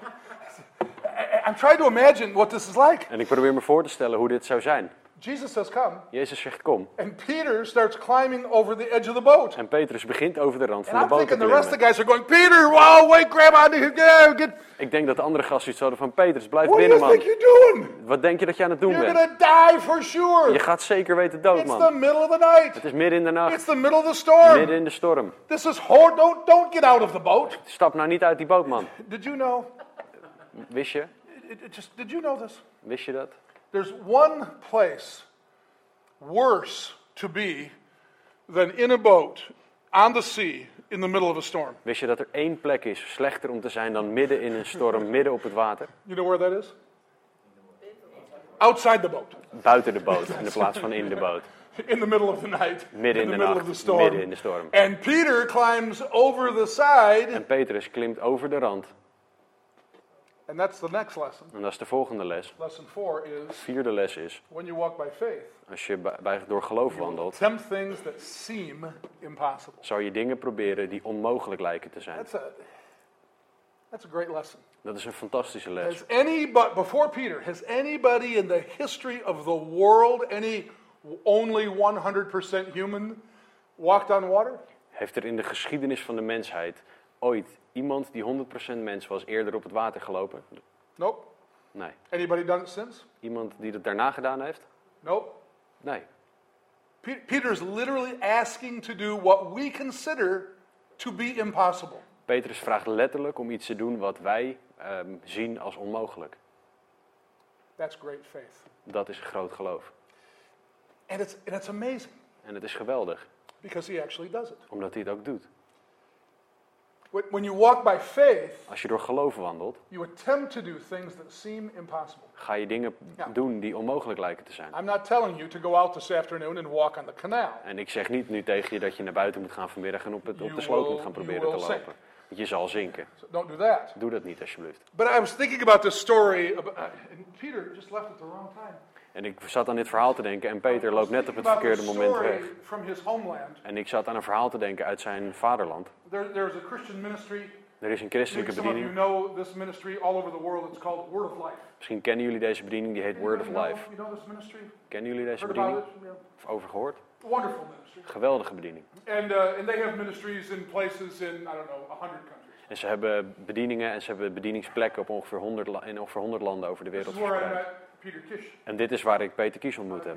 I- I'm trying to imagine what this is like. En ik probeer me voor te stellen hoe dit zou zijn. Jesus says, "Come," Jezus zegt kom. and Peter starts climbing over the edge of the boat. En Petrus begint over de rand van And de boot te thinking the rest of the klimmen. guys are going, Peter, wow, wait, grab on to yeah, get. Ik denk dat de andere gasten iets hadden van Petrus, blijf What do binnen you think man. you're doing? Wat denk je dat je aan het doen You're bent? gonna die for sure. Je gaat zeker weten dood It's the man. middle of the night. Het is midden in de It's nacht, the middle of the storm. midden in de storm. This is hard. Don't don't get out of the boat. Stap nou niet uit die boot man. Did you know? Wist je? It, it just did you know this? Wist je dat? There's one place worse to be than in a boat on the sea in the middle of a storm. Wist je dat er één plek is slechter om te zijn dan midden in een storm, midden op het water? You know where that is? Outside the boat, Buiten de boot in de plaats van in de boot. in the middle of the night, Midden in in the de middle of the nacht, storm. midden in de storm. And Peter climbs over the side, En Petrus klimt over de rand. And that's the next lesson. En dat is de volgende les. Lesson four is Vierde les is, when you walk by faith, als je bij, bij- door geloof wandelt, attempt things that seem impossible. zou je dingen proberen die onmogelijk lijken te zijn. That's a that's a great lesson. Dat is een fantastische les. Has anybody before Peter has anybody in the history of the world, any only 100% human, walked on water? Heeft er in de geschiedenis van de mensheid ooit iemand die 100% mens was eerder op het water gelopen? Nope. Nee. Anybody done it since? Iemand die dat daarna gedaan heeft? Nope. Nee. Pe- Peter is literally asking to do what we consider to be impossible. Petrus vraagt letterlijk om iets te doen wat wij ehm, zien als onmogelijk. That's great faith. Dat is groot geloof. And it's and it's amazing En het is geweldig, because he actually does it. omdat hij het ook doet. When you walk by faith, Als je door geloof wandelt, you attempt to do things that seem impossible. ga je dingen Ja. doen die onmogelijk lijken te zijn. I'm not telling you to go out this afternoon and walk on the canal. En ik zeg niet nu tegen je dat je naar buiten moet gaan vanmiddag en op, het, op de sloot moet gaan proberen te sink. lopen. Want je zal zinken. So don't do that. Doe dat niet alsjeblieft. But I was thinking about this story. About, uh, and Peter just left at the wrong time. En ik zat aan dit verhaal te denken en Peter loopt net op het verkeerde moment weg. En ik zat aan een verhaal te denken uit zijn vaderland. Er is een christelijke bediening. Misschien kennen jullie deze bediening, die heet Word of Life. Kennen jullie deze bediening? Of over gehoord? Wonderful ministry. Geweldige bediening. Uh, and they have ministries in places in, I don't know, 100 countries. En ze hebben bedieningen en ze hebben bedieningsplekken op ongeveer 100, la- in ongeveer 100 landen over de wereld verspreid. En dit is waar ik Peter Kies ontmoet heb.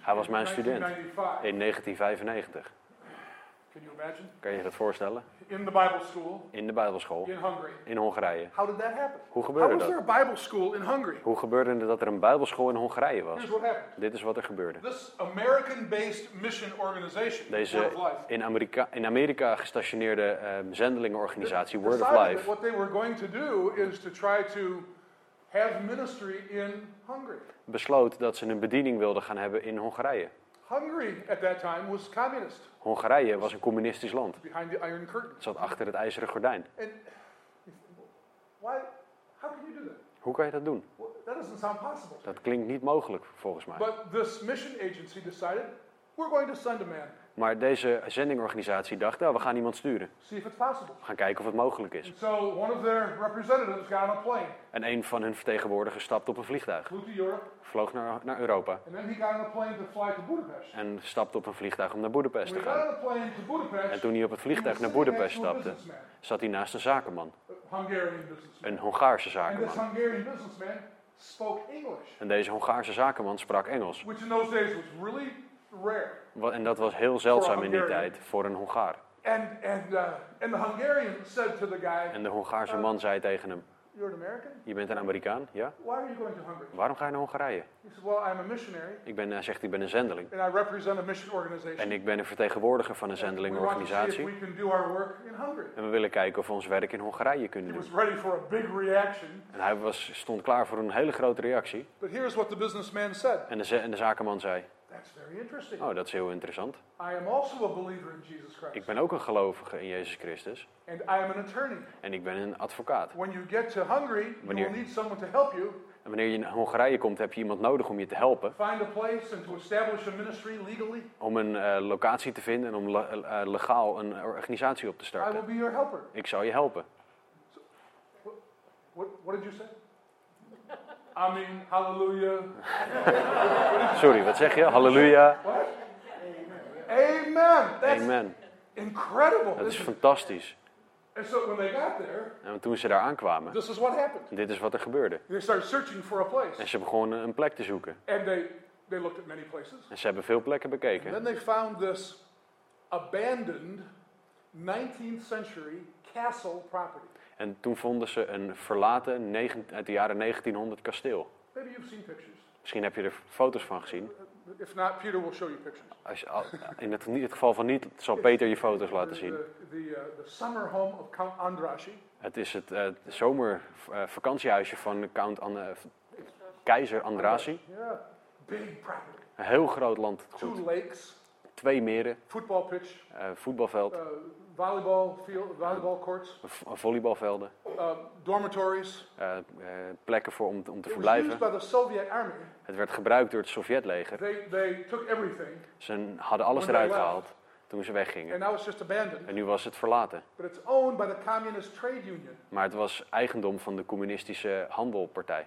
Hij was mijn student 1995. in 1995. Can you imagine? Kan je je dat voorstellen? In the Bible school In de Bijbelschool in Hungary. in Hongarije. How did that happen? Hoe How gebeurde was dat? there a Bible school in Hungary? Hoe gebeurde het dat er een Bijbelschool in Hongarije was? Here's what happened. Dit is wat er gebeurde. This American-based mission organization, Deze Word of Life, in Amerika, in Amerika gestationeerde ehm, zendelingenorganisatie Word of Life what they were going to do is to try to have ministry in Hungary. besloot dat ze een bediening wilden gaan hebben in Hongarije. Hungary at that time was communist, Hongarije was een communistisch land. behind the Iron Curtain. Het zat achter het ijzeren gordijn. And why? How can you do that? Hoe kan je dat doen? Well, that doesn't sound possible. Dat klinkt niet mogelijk volgens mij. But this mission agency decided we're going to send a man, Maar deze zendingorganisatie dacht, nou, we gaan iemand sturen. see if it's possible. We gaan kijken of het mogelijk is. And so one of their representatives got on a plane, En een van hun vertegenwoordigers stapte op een vliegtuig. flew to Europe, Vloog naar, naar Europa. and then he got on a plane to fly to Budapest. En stapte op een vliegtuig om naar Boedapest When te gaan. Budapest, En toen hij op het vliegtuig naar a stapte, zat hij naast een zakenman. Een Hongaarse And zakenman. En deze Hongaarse zakenman sprak Engels. which in those days was really rare. En dat was heel zeldzaam in die tijd voor een Hongaar. And, and, uh, and the Hungarian said to the guy, En de Hongaarse man zei tegen hem, You're an American? je bent een Amerikaan, ja? Why are you going to Hungary? Waarom ga je naar Hongarije? He said, Well, I'm a missionary, Ik ben, hij zegt, ik ben een zendeling. and I represent a mission organization. En ik ben een vertegenwoordiger van een zendelingenorganisatie. we can do our work in Hungary. En we willen kijken of we ons werk in Hongarije He kunnen doen. was ready for a big reaction. En hij was, stond klaar voor een hele grote reactie. But here's what the businessman said. En de, en de zakenman zei, That's very interesting. oh, dat is heel interessant. I am also a believer in Jesus Ik Christ. ben ook een gelovige in Jezus Christus. And I am an attorney. En ik ben een advocaat. When you get to Hungary, you Wanneer- will need someone to help you En wanneer je in Hongarije komt, heb je iemand nodig om je te helpen. find a place and to establish a ministry legally. Om een eh, locatie te vinden en om le- eh, legaal een organisatie op te I will starten. be your helper. Ik zal je helpen. What, what did you say? I mean, hallelujah. Sorry, wat zeg je? Halleluja. What? Amen. That's Amen. incredible. Dat is fantastisch. And so when they got there, En toen ze daar aankwamen, this is what happened. dit is wat er gebeurde. They started searching for a place. En ze begonnen een plek te zoeken. And they, they looked at many places. En ze hebben veel plekken And bekeken. then they found this abandoned 19th century castle property. En toen vonden ze een verlaten negen- uit de jaren 1900 kasteel. Maybe you've seen pictures. Misschien heb je er foto's van gezien. If not, Peter will show you pictures. Als je, al- in het, geval van niet, zal Peter je foto's laten zien. The, the, the, uh, the summer home of Count Andrassi. Het is het eh, zomervakantiehuisje van Count An- eh, keizer Andrasi. Yeah. Big property. Een heel groot Two lakes, Twee meren, eh, voetbalveld, uh, volleyball field, volleyball courts, v- volleybalvelden, uh, dormitories. eh, eh, plekken voor om, om te verblijven. used by the Soviet army. Het werd gebruikt door het Sovjetleger. They, they took everything, Ze hadden alles eruit gehaald toen ze weggingen. En nu was het verlaten. Maar het was eigendom van de communistische handelpartij.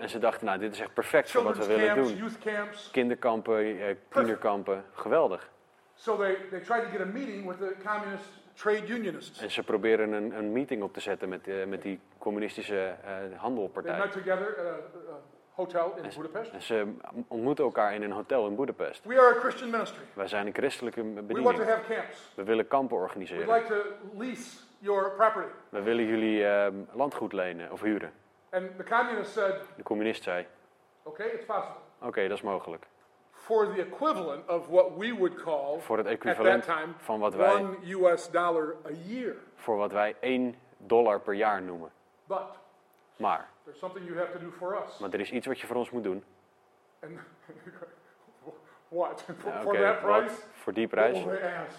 En ze dachten, nou, dit is echt perfect voor wat we willen doen. camps. Kinderkampen, eh, geweldig. So they, they tried to get a meeting with the Communist Trade Unionists. En ze proberen een, een meeting op te zetten met, eh, met die communistische They handelpartij. met together at a, a hotel in Budapest. En ze ontmoeten elkaar in een hotel in Boedapest. We are a Christian ministry. Wij zijn een christelijke We want to bediening. have camps. We willen kampen We'd organiseren. like to lease your property. We willen jullie eh, landgoed lenen of huren. And the communist said, De communist zei, okay, it's possible. oké, dat is mogelijk. For the equivalent of what we would call Voor het at that equivalent time van wat wij, one US dollar a year. voor wat wij 1 dollar per jaar noemen. But Maar, there's something you have to do for us. maar er is iets wat je voor ons moet doen. And what? For, for wat- voor die prijs,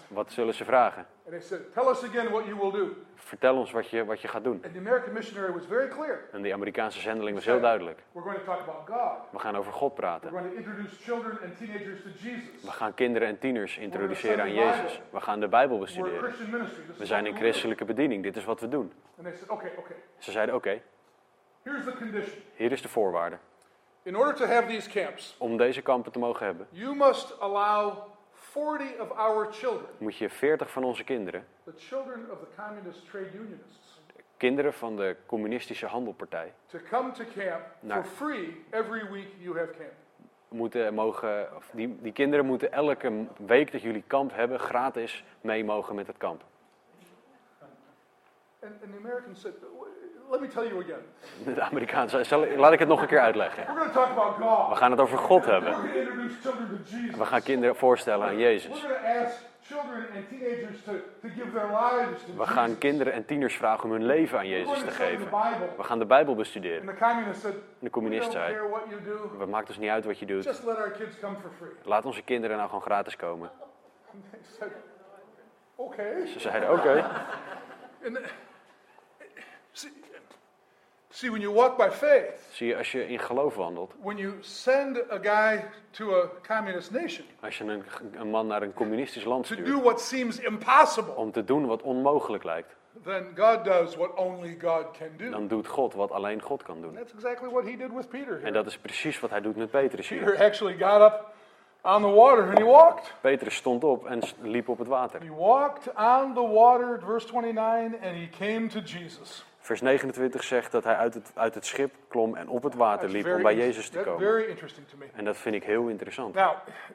wat zullen ze vragen? And they said, Tell us again what you will do. Vertel ons wat je, wat je gaat doen. And the American missionary was very clear. En die Amerikaanse zendeling was heel duidelijk. We're going to talk about God. We gaan over God We're praten. going to introduce children and teenagers to Jesus. We gaan kinderen en tieners introduceren aan Jezus. We gaan de Bijbel We're a bestuderen. Christian ministry. This We zijn een christelijke bediening. Dit is wat we doen. And they said, okay, okay. Ze zeiden, oké, Here's the condition. hier is de voorwaarde. In order to have these camps, Om deze kampen te mogen hebben, you must allow 40 of our children, moet je 40 van onze kinderen, the children of the communist trade unionists, kinderen van de communistische handelpartij, to come to camp for free every week you have camp. moeten mogen, of die, die kinderen moeten elke week dat jullie kamp hebben, gratis mee mogen met het kamp. And, and the Americans said, let me tell you again. De Amerikaanse, zal- laat ik het nog een keer uitleggen. We're going to talk about We gaan het over God hebben. We gaan kinderen voorstellen aan Jezus. We gaan kinderen en tieners vragen om hun leven aan Jezus te geven. We gaan de Bijbel bestuderen. said, De we communist zei, het maakt ons niet uit wat je doet. Laat onze kinderen nou gewoon gratis komen. Ze zeiden, oké. see, when you walk by faith, Zie je, als je in geloof wandelt, when you send a guy to a communist nation als je een, een man naar een communistisch land to do stuurt, what seems impossible, om te doen wat onmogelijk lijkt, then God does what only God can do. dan doet God wat alleen God kan doen. that's exactly what he did with Peter. En Here. dat is precies wat hij doet met Petrus Peter hier. actually got up on the water and he walked. Petrus stond op en s- liep op het water. He walked on the water, verse 29, and he came to Jesus. Vers 29 zegt dat hij uit het, uit het schip klom en op het water liep om bij Jezus te komen. En dat vind ik heel interessant. Now,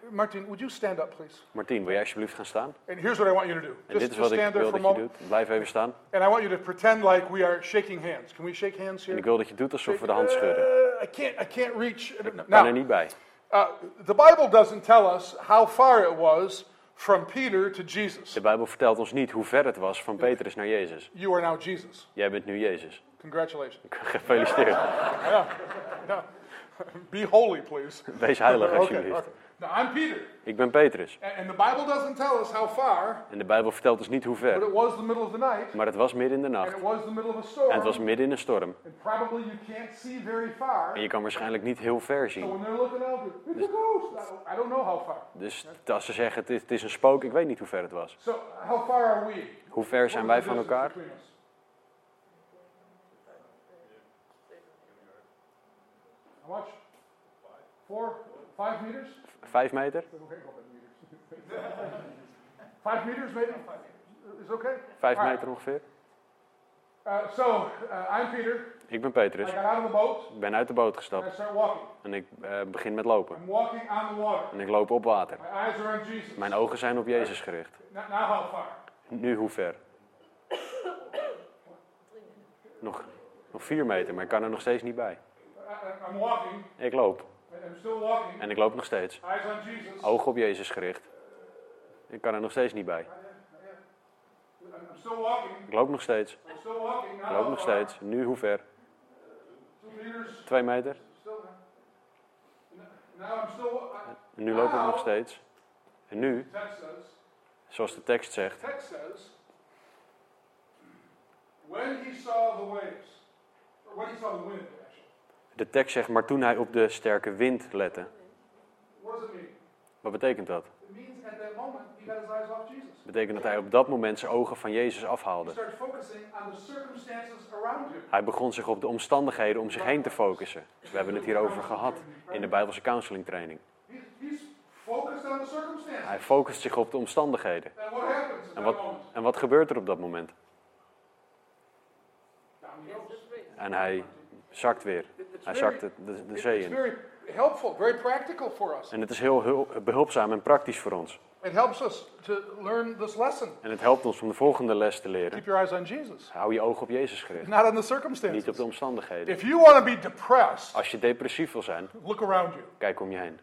Martin, would you stand up, please? Martien, wil jij alsjeblieft gaan staan? And here's what I want you to do. En dit is wat ik wil dat je doet. Blijf even staan. And I want you to pretend like we are shaking hands. Can we shake hands En ik wil dat je doet alsof we de hand Uh, schudden. I can't. I can't reach. Kan er niet bij. uh, the Bible doesn't tell us how far it was from Peter to Jesus. De Bijbel vertelt ons niet hoe ver het was van Petrus naar Jezus. You are now Jesus. Jij bent nu Jezus. Congratulations. Gefeliciteerd. Yeah. Be holy, please. Wees heilig Okay, alsjeblieft. okay. Now I'm Peter, Ik ben Petrus. and, and the Bible doesn't tell us how far, En de Bijbel vertelt ons niet hoe but ver. it was the middle of the night, Maar het was midden in de and nacht. it was the middle of a storm, En het was midden in een storm. and probably you can't see very far. En je kan waarschijnlijk niet heel ver So zien. when they're looking out, it's a ghost. I don't- know how far. Dus als ze zeggen het is, het is een spook, ik weet niet hoe ver het was. So how far are we? Hoe ver zijn wij van elkaar? How much? Four, five meters? Vijf meter? Ahead, meters. Maybe? Is okay? Vijf right. meter ongeveer? Uh, so, uh, I'm Peter. Ik ben I Petrus. got out of the boat Ik ben uit de boot and I gestapt. start walking. En ik eh, begin met lopen. I'm walking on the water. En ik loop op water. My eyes are on Jesus. Mijn ogen zijn op Jezus gericht. Now, now how far? Nu hoe ver? Nog, nog vier meter, maar ik kan er nog steeds niet bij. I- I- I'm walking. Ik loop. En ik loop nog steeds. Ogen op Jezus gericht. Ik kan er nog steeds niet bij. Ik loop nog steeds. Ik loop nog steeds. Nu hoe ver? Twee meter. En nu loop ik nog steeds. En nu, zoals de tekst zegt. When he saw the waves, when he saw the wind. De tekst zegt, maar toen hij op de sterke wind lette. Wat betekent dat? Betekent dat hij op dat moment zijn ogen van Jezus afhaalde. Hij begon zich op de omstandigheden om zich heen te focussen. We hebben het hierover gehad in de Bijbelse counseling training. Hij focust zich op de omstandigheden. En wat, en wat gebeurt er op dat moment? En hij zakt weer. Hij zakt de, de, de zee in. very helpful, very practical for us. En het is heel hul- behulpzaam en praktisch voor ons. It helps us to learn this lesson. En het helpt ons om de volgende les te leren. Keep your eyes on Jesus, Hou je ogen op Jezus gericht, not on the niet op circumstances. de omstandigheden. If you want to be depressed, Als je depressief wil zijn, look around you. kijk om je heen.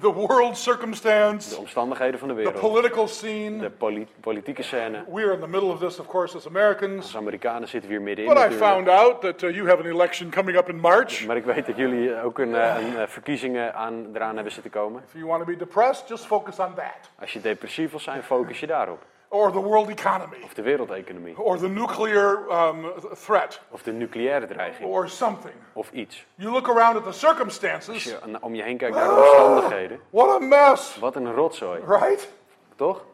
The world circumstance, De omstandigheden van de the wereld. political scene. De poli- politieke scène. We are in the middle of this, of course, as Americans. Als Amerikanen zitten we hier middenin But I natuurlijk. found out that uh, you have an election coming up in March. Maar ik weet dat jullie ook een, eh, een eh, verkiezingen aan, eraan hebben zitten komen. If you want to be depressed, just focus on that. Als je depressief wil zijn, focus je daarop. Or the world economy. Of de wereldeconomie. Or the nuclear um, threat. Of de nucleaire dreiging. Or something. Of iets. You look around at the Als circumstances. je aan- om je heen kijkt naar de omstandigheden. What a mess, Wat een rotzooi. right? Toch?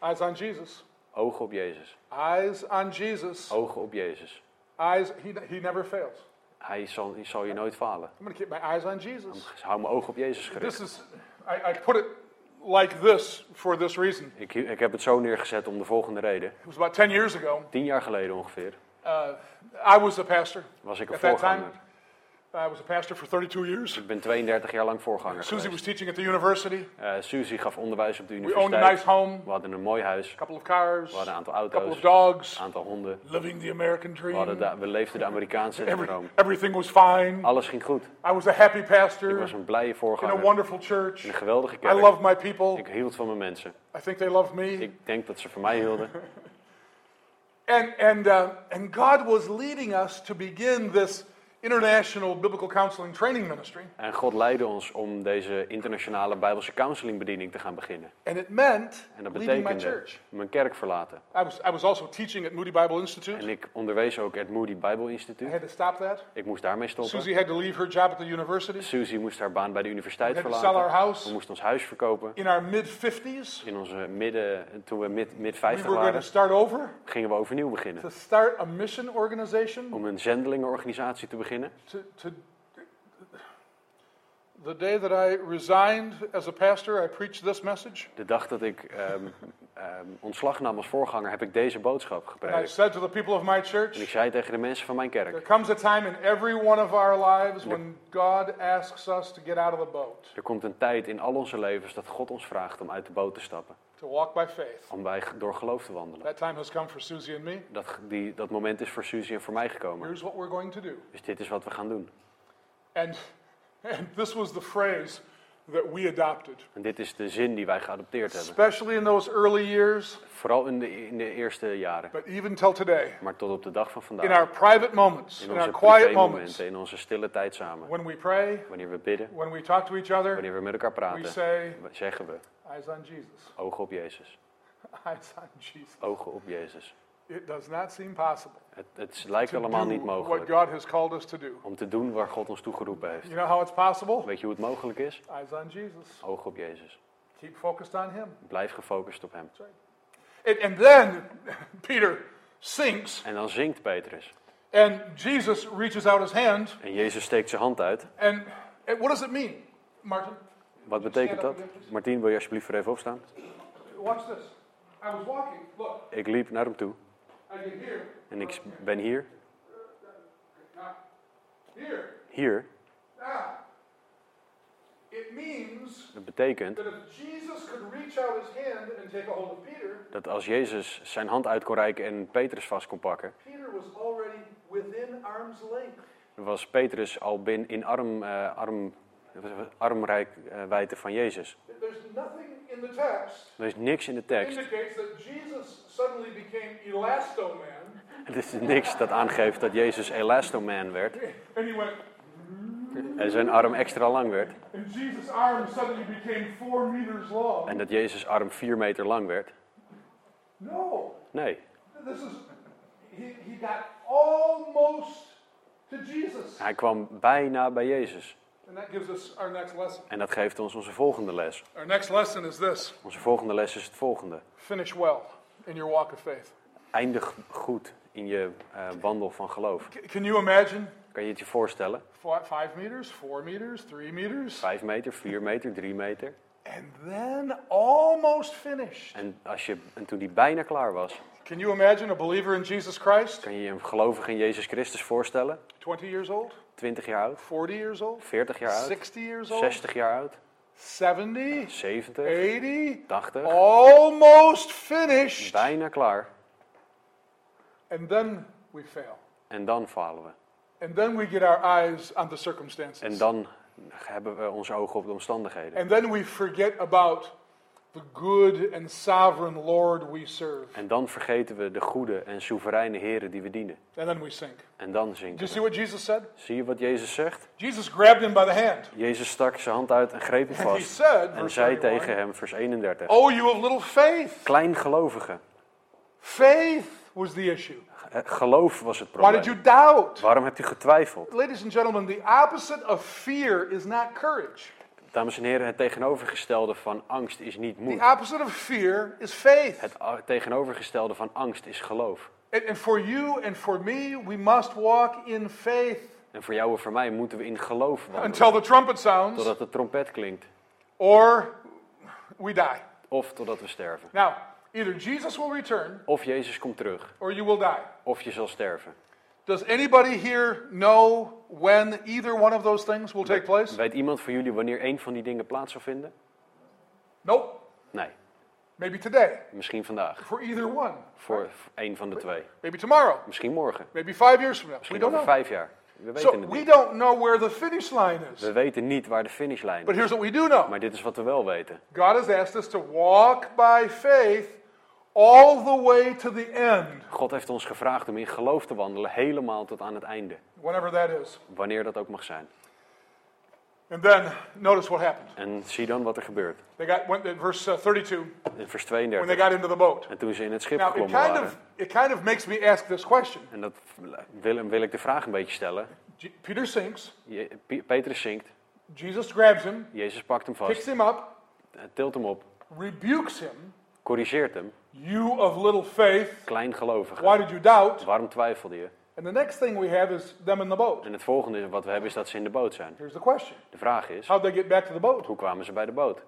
Eyes on Jesus. Ogen op Jezus. Eyes on Jesus. Ogen op Jezus. Eyes, he, he never fails. Hij zal, hij zal je nooit falen. I'm to keep my eyes on Jesus. Hou mijn ogen op Jezus gericht. This is, I, I put it like this for this reason. Ik, ik heb het zo neergezet om de volgende reden. It was about 10 years ago. Tien jaar geleden ongeveer Uh, I was a pastor was ik een voorganger. I was a pastor for 32 years. Ik ben 32 jaar lang voorganger Susie was geweest. teaching at the university. Eh, Suzy gaf onderwijs op de We owned a universiteit. nice home, We hadden een mooi huis. a couple of cars, We hadden een aantal a couple auto's. of dogs, Een aantal honden. living the American We, hadden dream. da- we leefden de Amerikaanse Every, droom. everything was fine. Alles ging goed. I was a happy Ik pastor was een blije in a voorganger. wonderful church. In een geweldige I kerk. love my people. Ik hield van mijn mensen. I think they love me. Ik denk dat ze van mij hielden. And, and, uh, and God was leading us to begin this international biblical counseling training ministry. En God leidde ons om deze internationale Bijbelse counselingbediening te gaan beginnen. And it meant En dat betekende mijn kerk verlaten. I was, I was also teaching at Moody Bible Institute. En ik onderwees ook het Moody Bible I Instituut. had to stop that. Ik moest daarmee stoppen. Susie had to leave her job at the university. Suzy moest haar baan bij de We universiteit had to sell our verlaten. house. We moesten ons huis verkopen. In our mid 50s, In onze midden, toen we mid, mid we 50 were going to waren, start over gingen we overnieuw beginnen. to start a mission organization. Om een zendelingenorganisatie te beginnen. To, to, the day that I resigned as a pastor, I preached this message. De dag dat ik ehm, ehm, ontslag nam als voorganger, heb ik deze boodschap And I gepredikt. said to the people of my En ik church, zei tegen de mensen van mijn there kerk: comes a time in every one of our lives when God asks us to get out of the boat, Er komt een tijd in al onze levens dat God ons vraagt om uit de boot te stappen. To walk by faith. Om bij, door geloof te wandelen. That time has come for Susie and me. Dat, die, dat moment is voor Suzy en voor mij gekomen. Here's what we're going to do. Dus dit is wat we gaan doen. And, and this was the phrase that we adopted, En dit is de zin die wij geadopteerd hebben. especially in those early years, Vooral in de, in de eerste jaren. but even till today. Maar tot op de dag van In vandaag. our private moments, In in our quiet moments, in onze stille tijd samen. when we pray, Wanneer we bidden, when we talk to each other, wanneer we met elkaar we praten, say, zeggen we Eyes on Jesus. ogen op Jezus. Eyes on Jesus. Ogen op Jezus. It does not seem possible Het, het lijkt to allemaal do niet what mogelijk God has called us to do. om te doen waar God ons toegeroepen heeft. You know how it's possible? Weet je hoe het mogelijk is? Eyes on Jesus. Ogen op Jezus. Keep focused on Him. Blijf gefocust op Hem. And, and then Peter sinks, En dan zingt Petrus. and Jesus reaches out his hand. En Jezus steekt zijn hand uit. And, and what does it mean, Martin? Wat betekent dat? Martien, wil je alsjeblieft voor even opstaan? Watch this. I was walking. Look, Ik liep naar hem toe. En ik ben hier. Hier. Dat betekent dat als Jezus zijn hand uit kon reiken en Petrus vast kon pakken, was Petrus al bin, in arm, eh, armrijkwijde van Jezus. There's nothing in the text Er is niks in de tekst. indicates that Jesus suddenly became elastoman Het is niks dat aangeeft dat Jezus elastoman werd and he went en zijn arm extra lang werd. and Jesus' arm suddenly became four meters long. En dat Jezus' arm vier meter lang werd. No, Nee, this is he, he got almost to Jesus. hij kwam bijna bij Jezus. And that gives us our next lesson. En dat geeft ons onze volgende les. Our next lesson is this Onze volgende les is het volgende. finish well in your walk of faith. Eindig goed in je eh, wandel van geloof. Can you imagine? Kan je het je voorstellen? Fi- Five meters, four meters, three meters, Vijf meter, vier meter, drie meter. and then almost finished. En, als je, en toen die bijna klaar was, Can you imagine a believer in Jesus Christ, kan je je een gelovige in Jezus Christus voorstellen? 20 years old, 20 jaar oud, 40 years old, 40 jaar oud, 60 years old, 60 jaar oud, 70, 70, 80, 80. almost finished, Bijna klaar. and then we fail. En dan falen we. And then we get our eyes on the circumstances. En dan hebben we onze ogen op de omstandigheden. And then we forget about the good and sovereign Lord we serve. En dan vergeten we de goede en soevereine Heren die we dienen. And then we sink. En dan zinken you see what Jesus said? Zie je wat Jezus zegt? Jesus grabbed him by the hand. Jezus stak zijn hand uit en greep hem And he vast. said, En zei 31, tegen hem, vers 31, Oh, you of little faith. Kleingelovige, Faith was the issue. eh, geloof was het Why did you probleem. doubt? Waarom hebt u getwijfeld? Ladies and gentlemen, the opposite of fear is not courage. Dames en heren, het tegenovergestelde van angst is niet moed. The opposite of fear is faith. Het tegenovergestelde van angst is geloof. And, and for you and for me, we must walk in faith En voor jou en voor mij moeten we in geloof wandelen. until the trumpet sounds Totdat de trompet klinkt. or we die. Of totdat we sterven. Now, either Jesus will return Of Jezus komt terug. or you will die. Of je zal sterven. Does anybody here know when either one of those things will take place? Weet iemand van jullie wanneer een van die dingen plaats zal vinden? Nope. Nee. Maybe today Misschien vandaag. for either one. Voor een van de twee. Maybe tomorrow. Misschien morgen. Maybe five years from now. We Misschien don't over know. vijf jaar. We weten So het we niet. don't know where the finish line is. We weten niet waar de finishlijn But is. here's what we do know. Maar dit is wat we wel weten. God has asked us to walk by faith all the way to the end, God heeft ons gevraagd om in geloof te wandelen helemaal tot aan het einde. whenever that is. Wanneer dat ook mag zijn. And then notice what happened. En zie dan wat er gebeurt. They got went in verse uh, 32 In vers when they 32. got into the boat. En toen ze in het schip Now it kind waren. of it kind of makes me ask this question. En dat wil, wil ik de vraag een beetje stellen. Peter sinks. Je- Petrus zinkt. Jesus grabs him, Jezus pakt hem picks vast. him up, Tilt hem op. rebukes him. Corrigeert hem. You of little faith, Kleingelovige. why did you doubt? Waarom twijfelde je? And the next thing we have is them in the boat. En het volgende wat we hebben is dat ze in de boot zijn. Here's the question: De vraag is, How'd they get back to the boat? hoe kwamen ze bij de boot?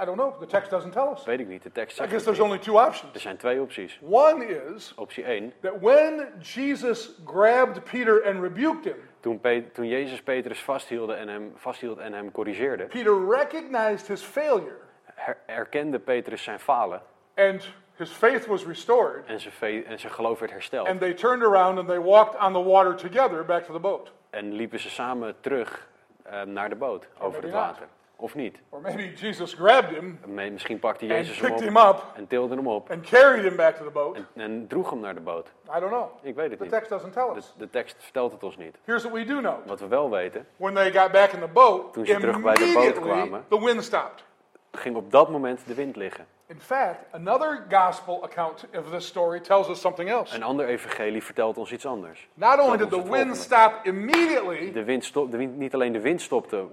I don't know. The text doesn't tell us. Weet ik niet. De tekst I zegt guess het there's only two options. Er zijn twee opties. One is Optie 1. that when Jesus grabbed Peter and rebuked him, Toen, Pe- toen Jezus Petrus vasthield en hem, vasthield en hem corrigeerde, Peter recognized his failure her- erkende Petrus zijn falen and his faith was restored. en zijn, ve- en zijn geloof werd hersteld. And they turned around and they walked on the water together back to the boat. En liepen ze samen terug eh, naar de boot over maybe het not. water. Of niet? Or maybe Jesus grabbed him Me- Misschien pakte and Jezus hem op him up en tilde hem op and carried him back to the boat. en, en droeg hem naar de boot. I don't know. Ik weet het The niet. text doesn't tell De, us. de tekst vertelt het ons niet. Here's what we do know. Wat we wel weten, When they got back in the boat, Toen ze terug bij de boot immediately kwamen. the wind stopped. Ging op dat moment de wind liggen. In fact, another gospel account of this story tells us something else. Een ander evangelie vertelt ons iets anders. Not only did the wind stop immediately, De wind stop, de wind, niet alleen de wind stopte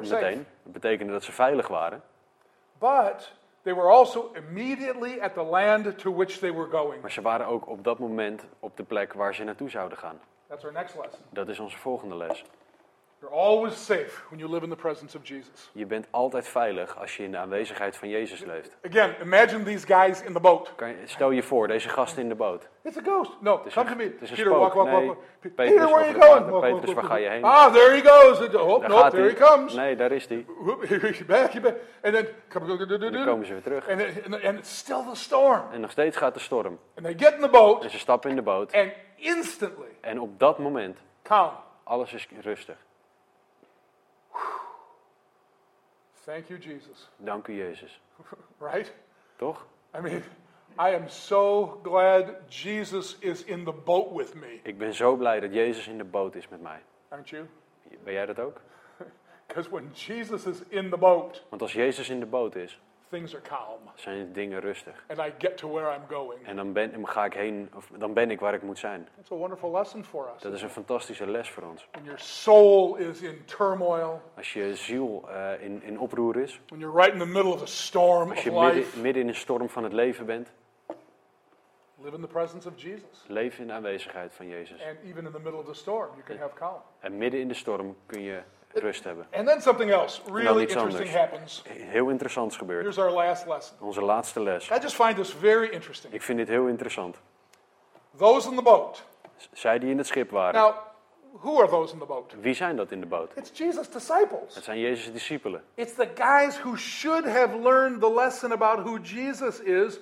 meteen, dat betekende dat ze veilig waren, but they were also immediately at the land to which they were going. maar ze waren ook op dat moment op de plek waar ze naartoe zouden gaan. That's our next lesson. Dat is onze volgende les. You're always safe when you live in the presence of Jesus. Je bent altijd veilig als je in de aanwezigheid van Jezus leeft. Again, imagine these guys in the boat. Kan je, stel je voor, deze gasten in de boot. It's a ghost. No, come een- to me. Peter, spook. walk, walk. Nee, walk. Pe- Petrus Peter, where are you going? water. Walk, walk, Petrus, waar ga je heen? Ah, there he goes. Oh, Daar no, there he comes. Nee, daar is hij. Back, back. And then, dan komen ze weer terug. and, and, and it's still the storm. En nog steeds gaat de storm. And they get in the boat, En ze stappen in de boot. and instantly, En op dat moment, calm. alles is rustig. Thank you, Jesus. Dank u Jezus. Right? Toch? I mean, I am so glad Jesus is in the boat with me. Ik ben zo blij dat Jezus in de boot is met mij. Aren't you? Ben jij dat ook? Because when Jesus is in the boat, Want als Jezus in de boot is, things are calm. zijn dingen rustig. And I get to where I'm going. En dan ben, ga ik heen, of dan ben ik waar ik moet zijn. That's a wonderful lesson for us. Dat is een fantastische les voor ons. When your soul is in turmoil, Als je ziel eh, in, in oproer is, when you're right in the middle of a storm als of je life, midden, midden in een storm van het leven bent, live in the presence of Jesus. leef in de aanwezigheid van Jezus. And even in the middle of the storm, you can have calm. En midden in de storm kun je rust hebben. And then something else really iets interesting anders. happens. Heel interessants gebeurt. Here's our last lesson. Onze laatste les. I just find this very interesting. Ik vind dit heel interessant. Those in the boat. Zij die in het schip waren. Now, who are those in the boat? Wie zijn dat in de boot? It's Jesus' disciples. Het zijn Jezus' discipelen. It's the guys who should have learned the lesson about who Jesus is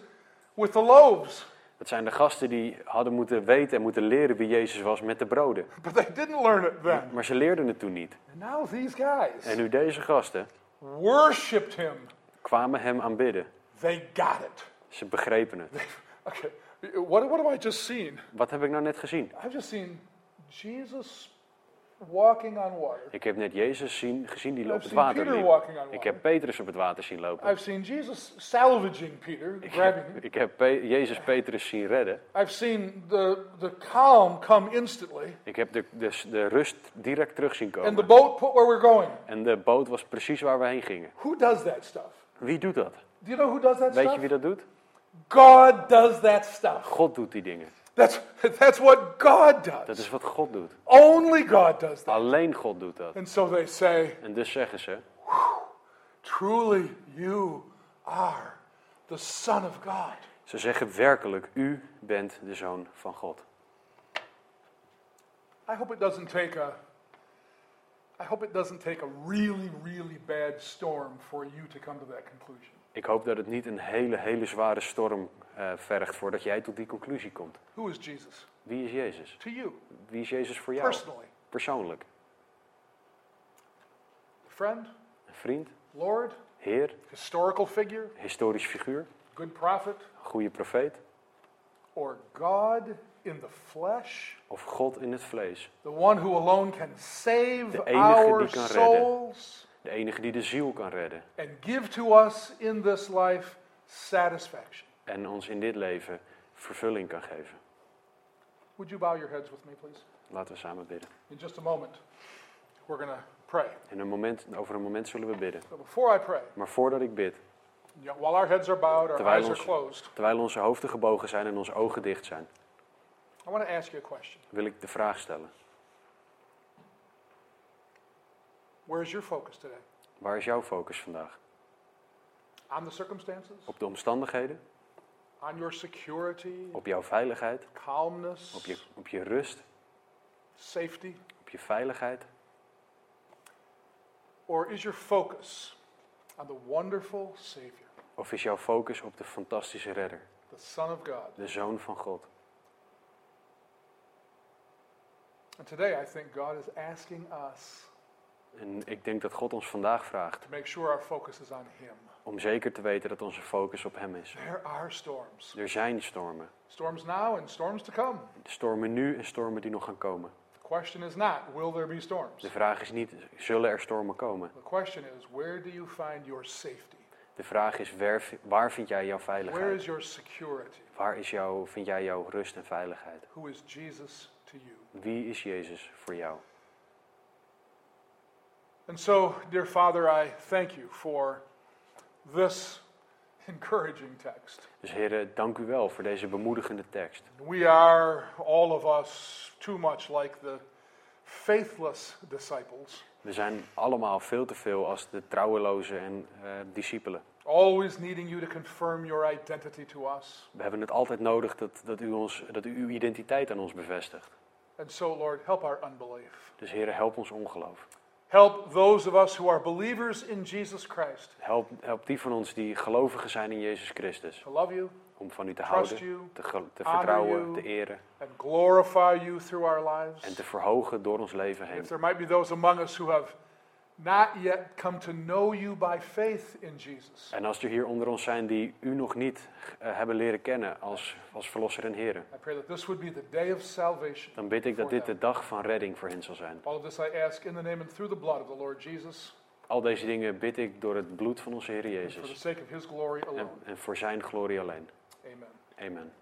with the loaves. Dat zijn de gasten die hadden moeten weten en moeten leren wie Jezus was met de broden. But they didn't learn it then. Maar ze leerden het toen niet. And now these guys En nu deze gasten worshipped him. kwamen hem aanbidden. They got it. Ze begrepen het. Okay, what, what have I just seen? Wat heb ik nou net gezien? I've just seen Jesus walking on water. Ik heb net Jezus zien, gezien die op het water liep. Ik heb Petrus op het water zien lopen. I've seen Jesus salvaging Peter, Ik grabbing heb, him. ik heb Pe- Jezus Petrus zien redden. I've seen the, the calm come instantly, Ik heb de, de, de rust direct terug zien and the komen. boat put where we're going. En de boot was precies waar we heen gingen. Who does that stuff? Wie doet dat? Do you know who does that Weet je stuff? wie dat doet? God does that stuff. God doet die dingen. That's, that's what God Dat does. is wat God doet. Only God does that. Alleen God doet dat. And so they say, En dus zeggen ze, Truly, you are the Son of God. ze zeggen werkelijk, u bent de zoon van God. I hope it doesn't take a I hope it doesn't take a really, really bad storm for you to come to that conclusion. Ik hoop dat het niet een hele, hele zware storm eh, vergt voordat jij tot die conclusie komt. Who is Jesus? Wie is Jezus? To you, Wie is Jezus voor jou? personally. Persoonlijk. Friend, Een vriend, Lord, Heer, historical figure, historisch figuur, good prophet, goede profeet or God in the flesh, of God in het vlees. the one who alone can save De enige our die kan redden. souls De enige die de ziel kan redden and give to us in this life satisfaction. En ons in dit leven vervulling kan geven. Would you bow your heads with me, please? Laten we samen bidden. In just a moment, we're going to pray. In een moment, over een moment zullen we bidden. But before I pray, Maar voordat ik bid, yeah, while our heads are bowed, our Terwijl eyes are closed, terwijl onze hoofden gebogen zijn en onze ogen dicht zijn, I want to ask you a question. wil ik de vraag stellen. Where is your focus today? Waar is jouw focus vandaag? On the circumstances? Op de omstandigheden? On your security, Op jouw veiligheid? calmness, Op je, op je rust? safety? Op je veiligheid? Or is your focus on the wonderful Savior, Of is jouw focus op de fantastische redder, the Son of God? de Zoon van God? And today I think God is asking us En ik denk dat God ons vandaag vraagt to make sure our focus is on Him. Om zeker te weten dat onze focus op Hem is. There are storms. Er zijn stormen. Storms now and storms to come. Stormen nu en stormen die nog gaan komen. The question is not, will there be storms? De vraag is niet, zullen er stormen komen? The question is, where do you find your safety? De vraag is, waar, vind jij jouw Where veiligheid? is your security? Waar is jouw, vind jij jouw rust en veiligheid? Who is Jesus to you? Wie is Jezus voor jou? And so, dear Father, I thank you for this encouraging text. Dus heren, dank u wel voor deze bemoedigende tekst. We are, all of us, too much like the faithless disciples, We zijn allemaal veel te veel als de trouweloze en eh, discipelen. always needing you to confirm your identity to us. We hebben het altijd nodig dat, dat, u ons, dat u uw identiteit aan ons bevestigt. And so, Lord, help our unbelief. Dus heren, help ons ongeloof. Help those of us who are believers in Jesus Christ Help, help die van ons die gelovigen zijn in Jezus Christus. to love you, Om van u te houden, you, te, te vertrouwen, you. te eren and glorify you through our en lives. te verhogen door ons leven heen. If there might be those among us who have not yet come to know you by faith in Jesus, En als er hier onder ons zijn die u nog niet eh, hebben leren kennen als, als verlosser en heren, I pray that this would be the day of salvation. dan bid ik dat dit de dag van redding voor hen zal zijn. All of this I ask in the name and through the blood of the Lord Jesus, Al deze dingen bid ik door het bloed van onze Heer and for the Jezus sake of his glory en, alone. en voor zijn glorie alleen. Amen. Amen.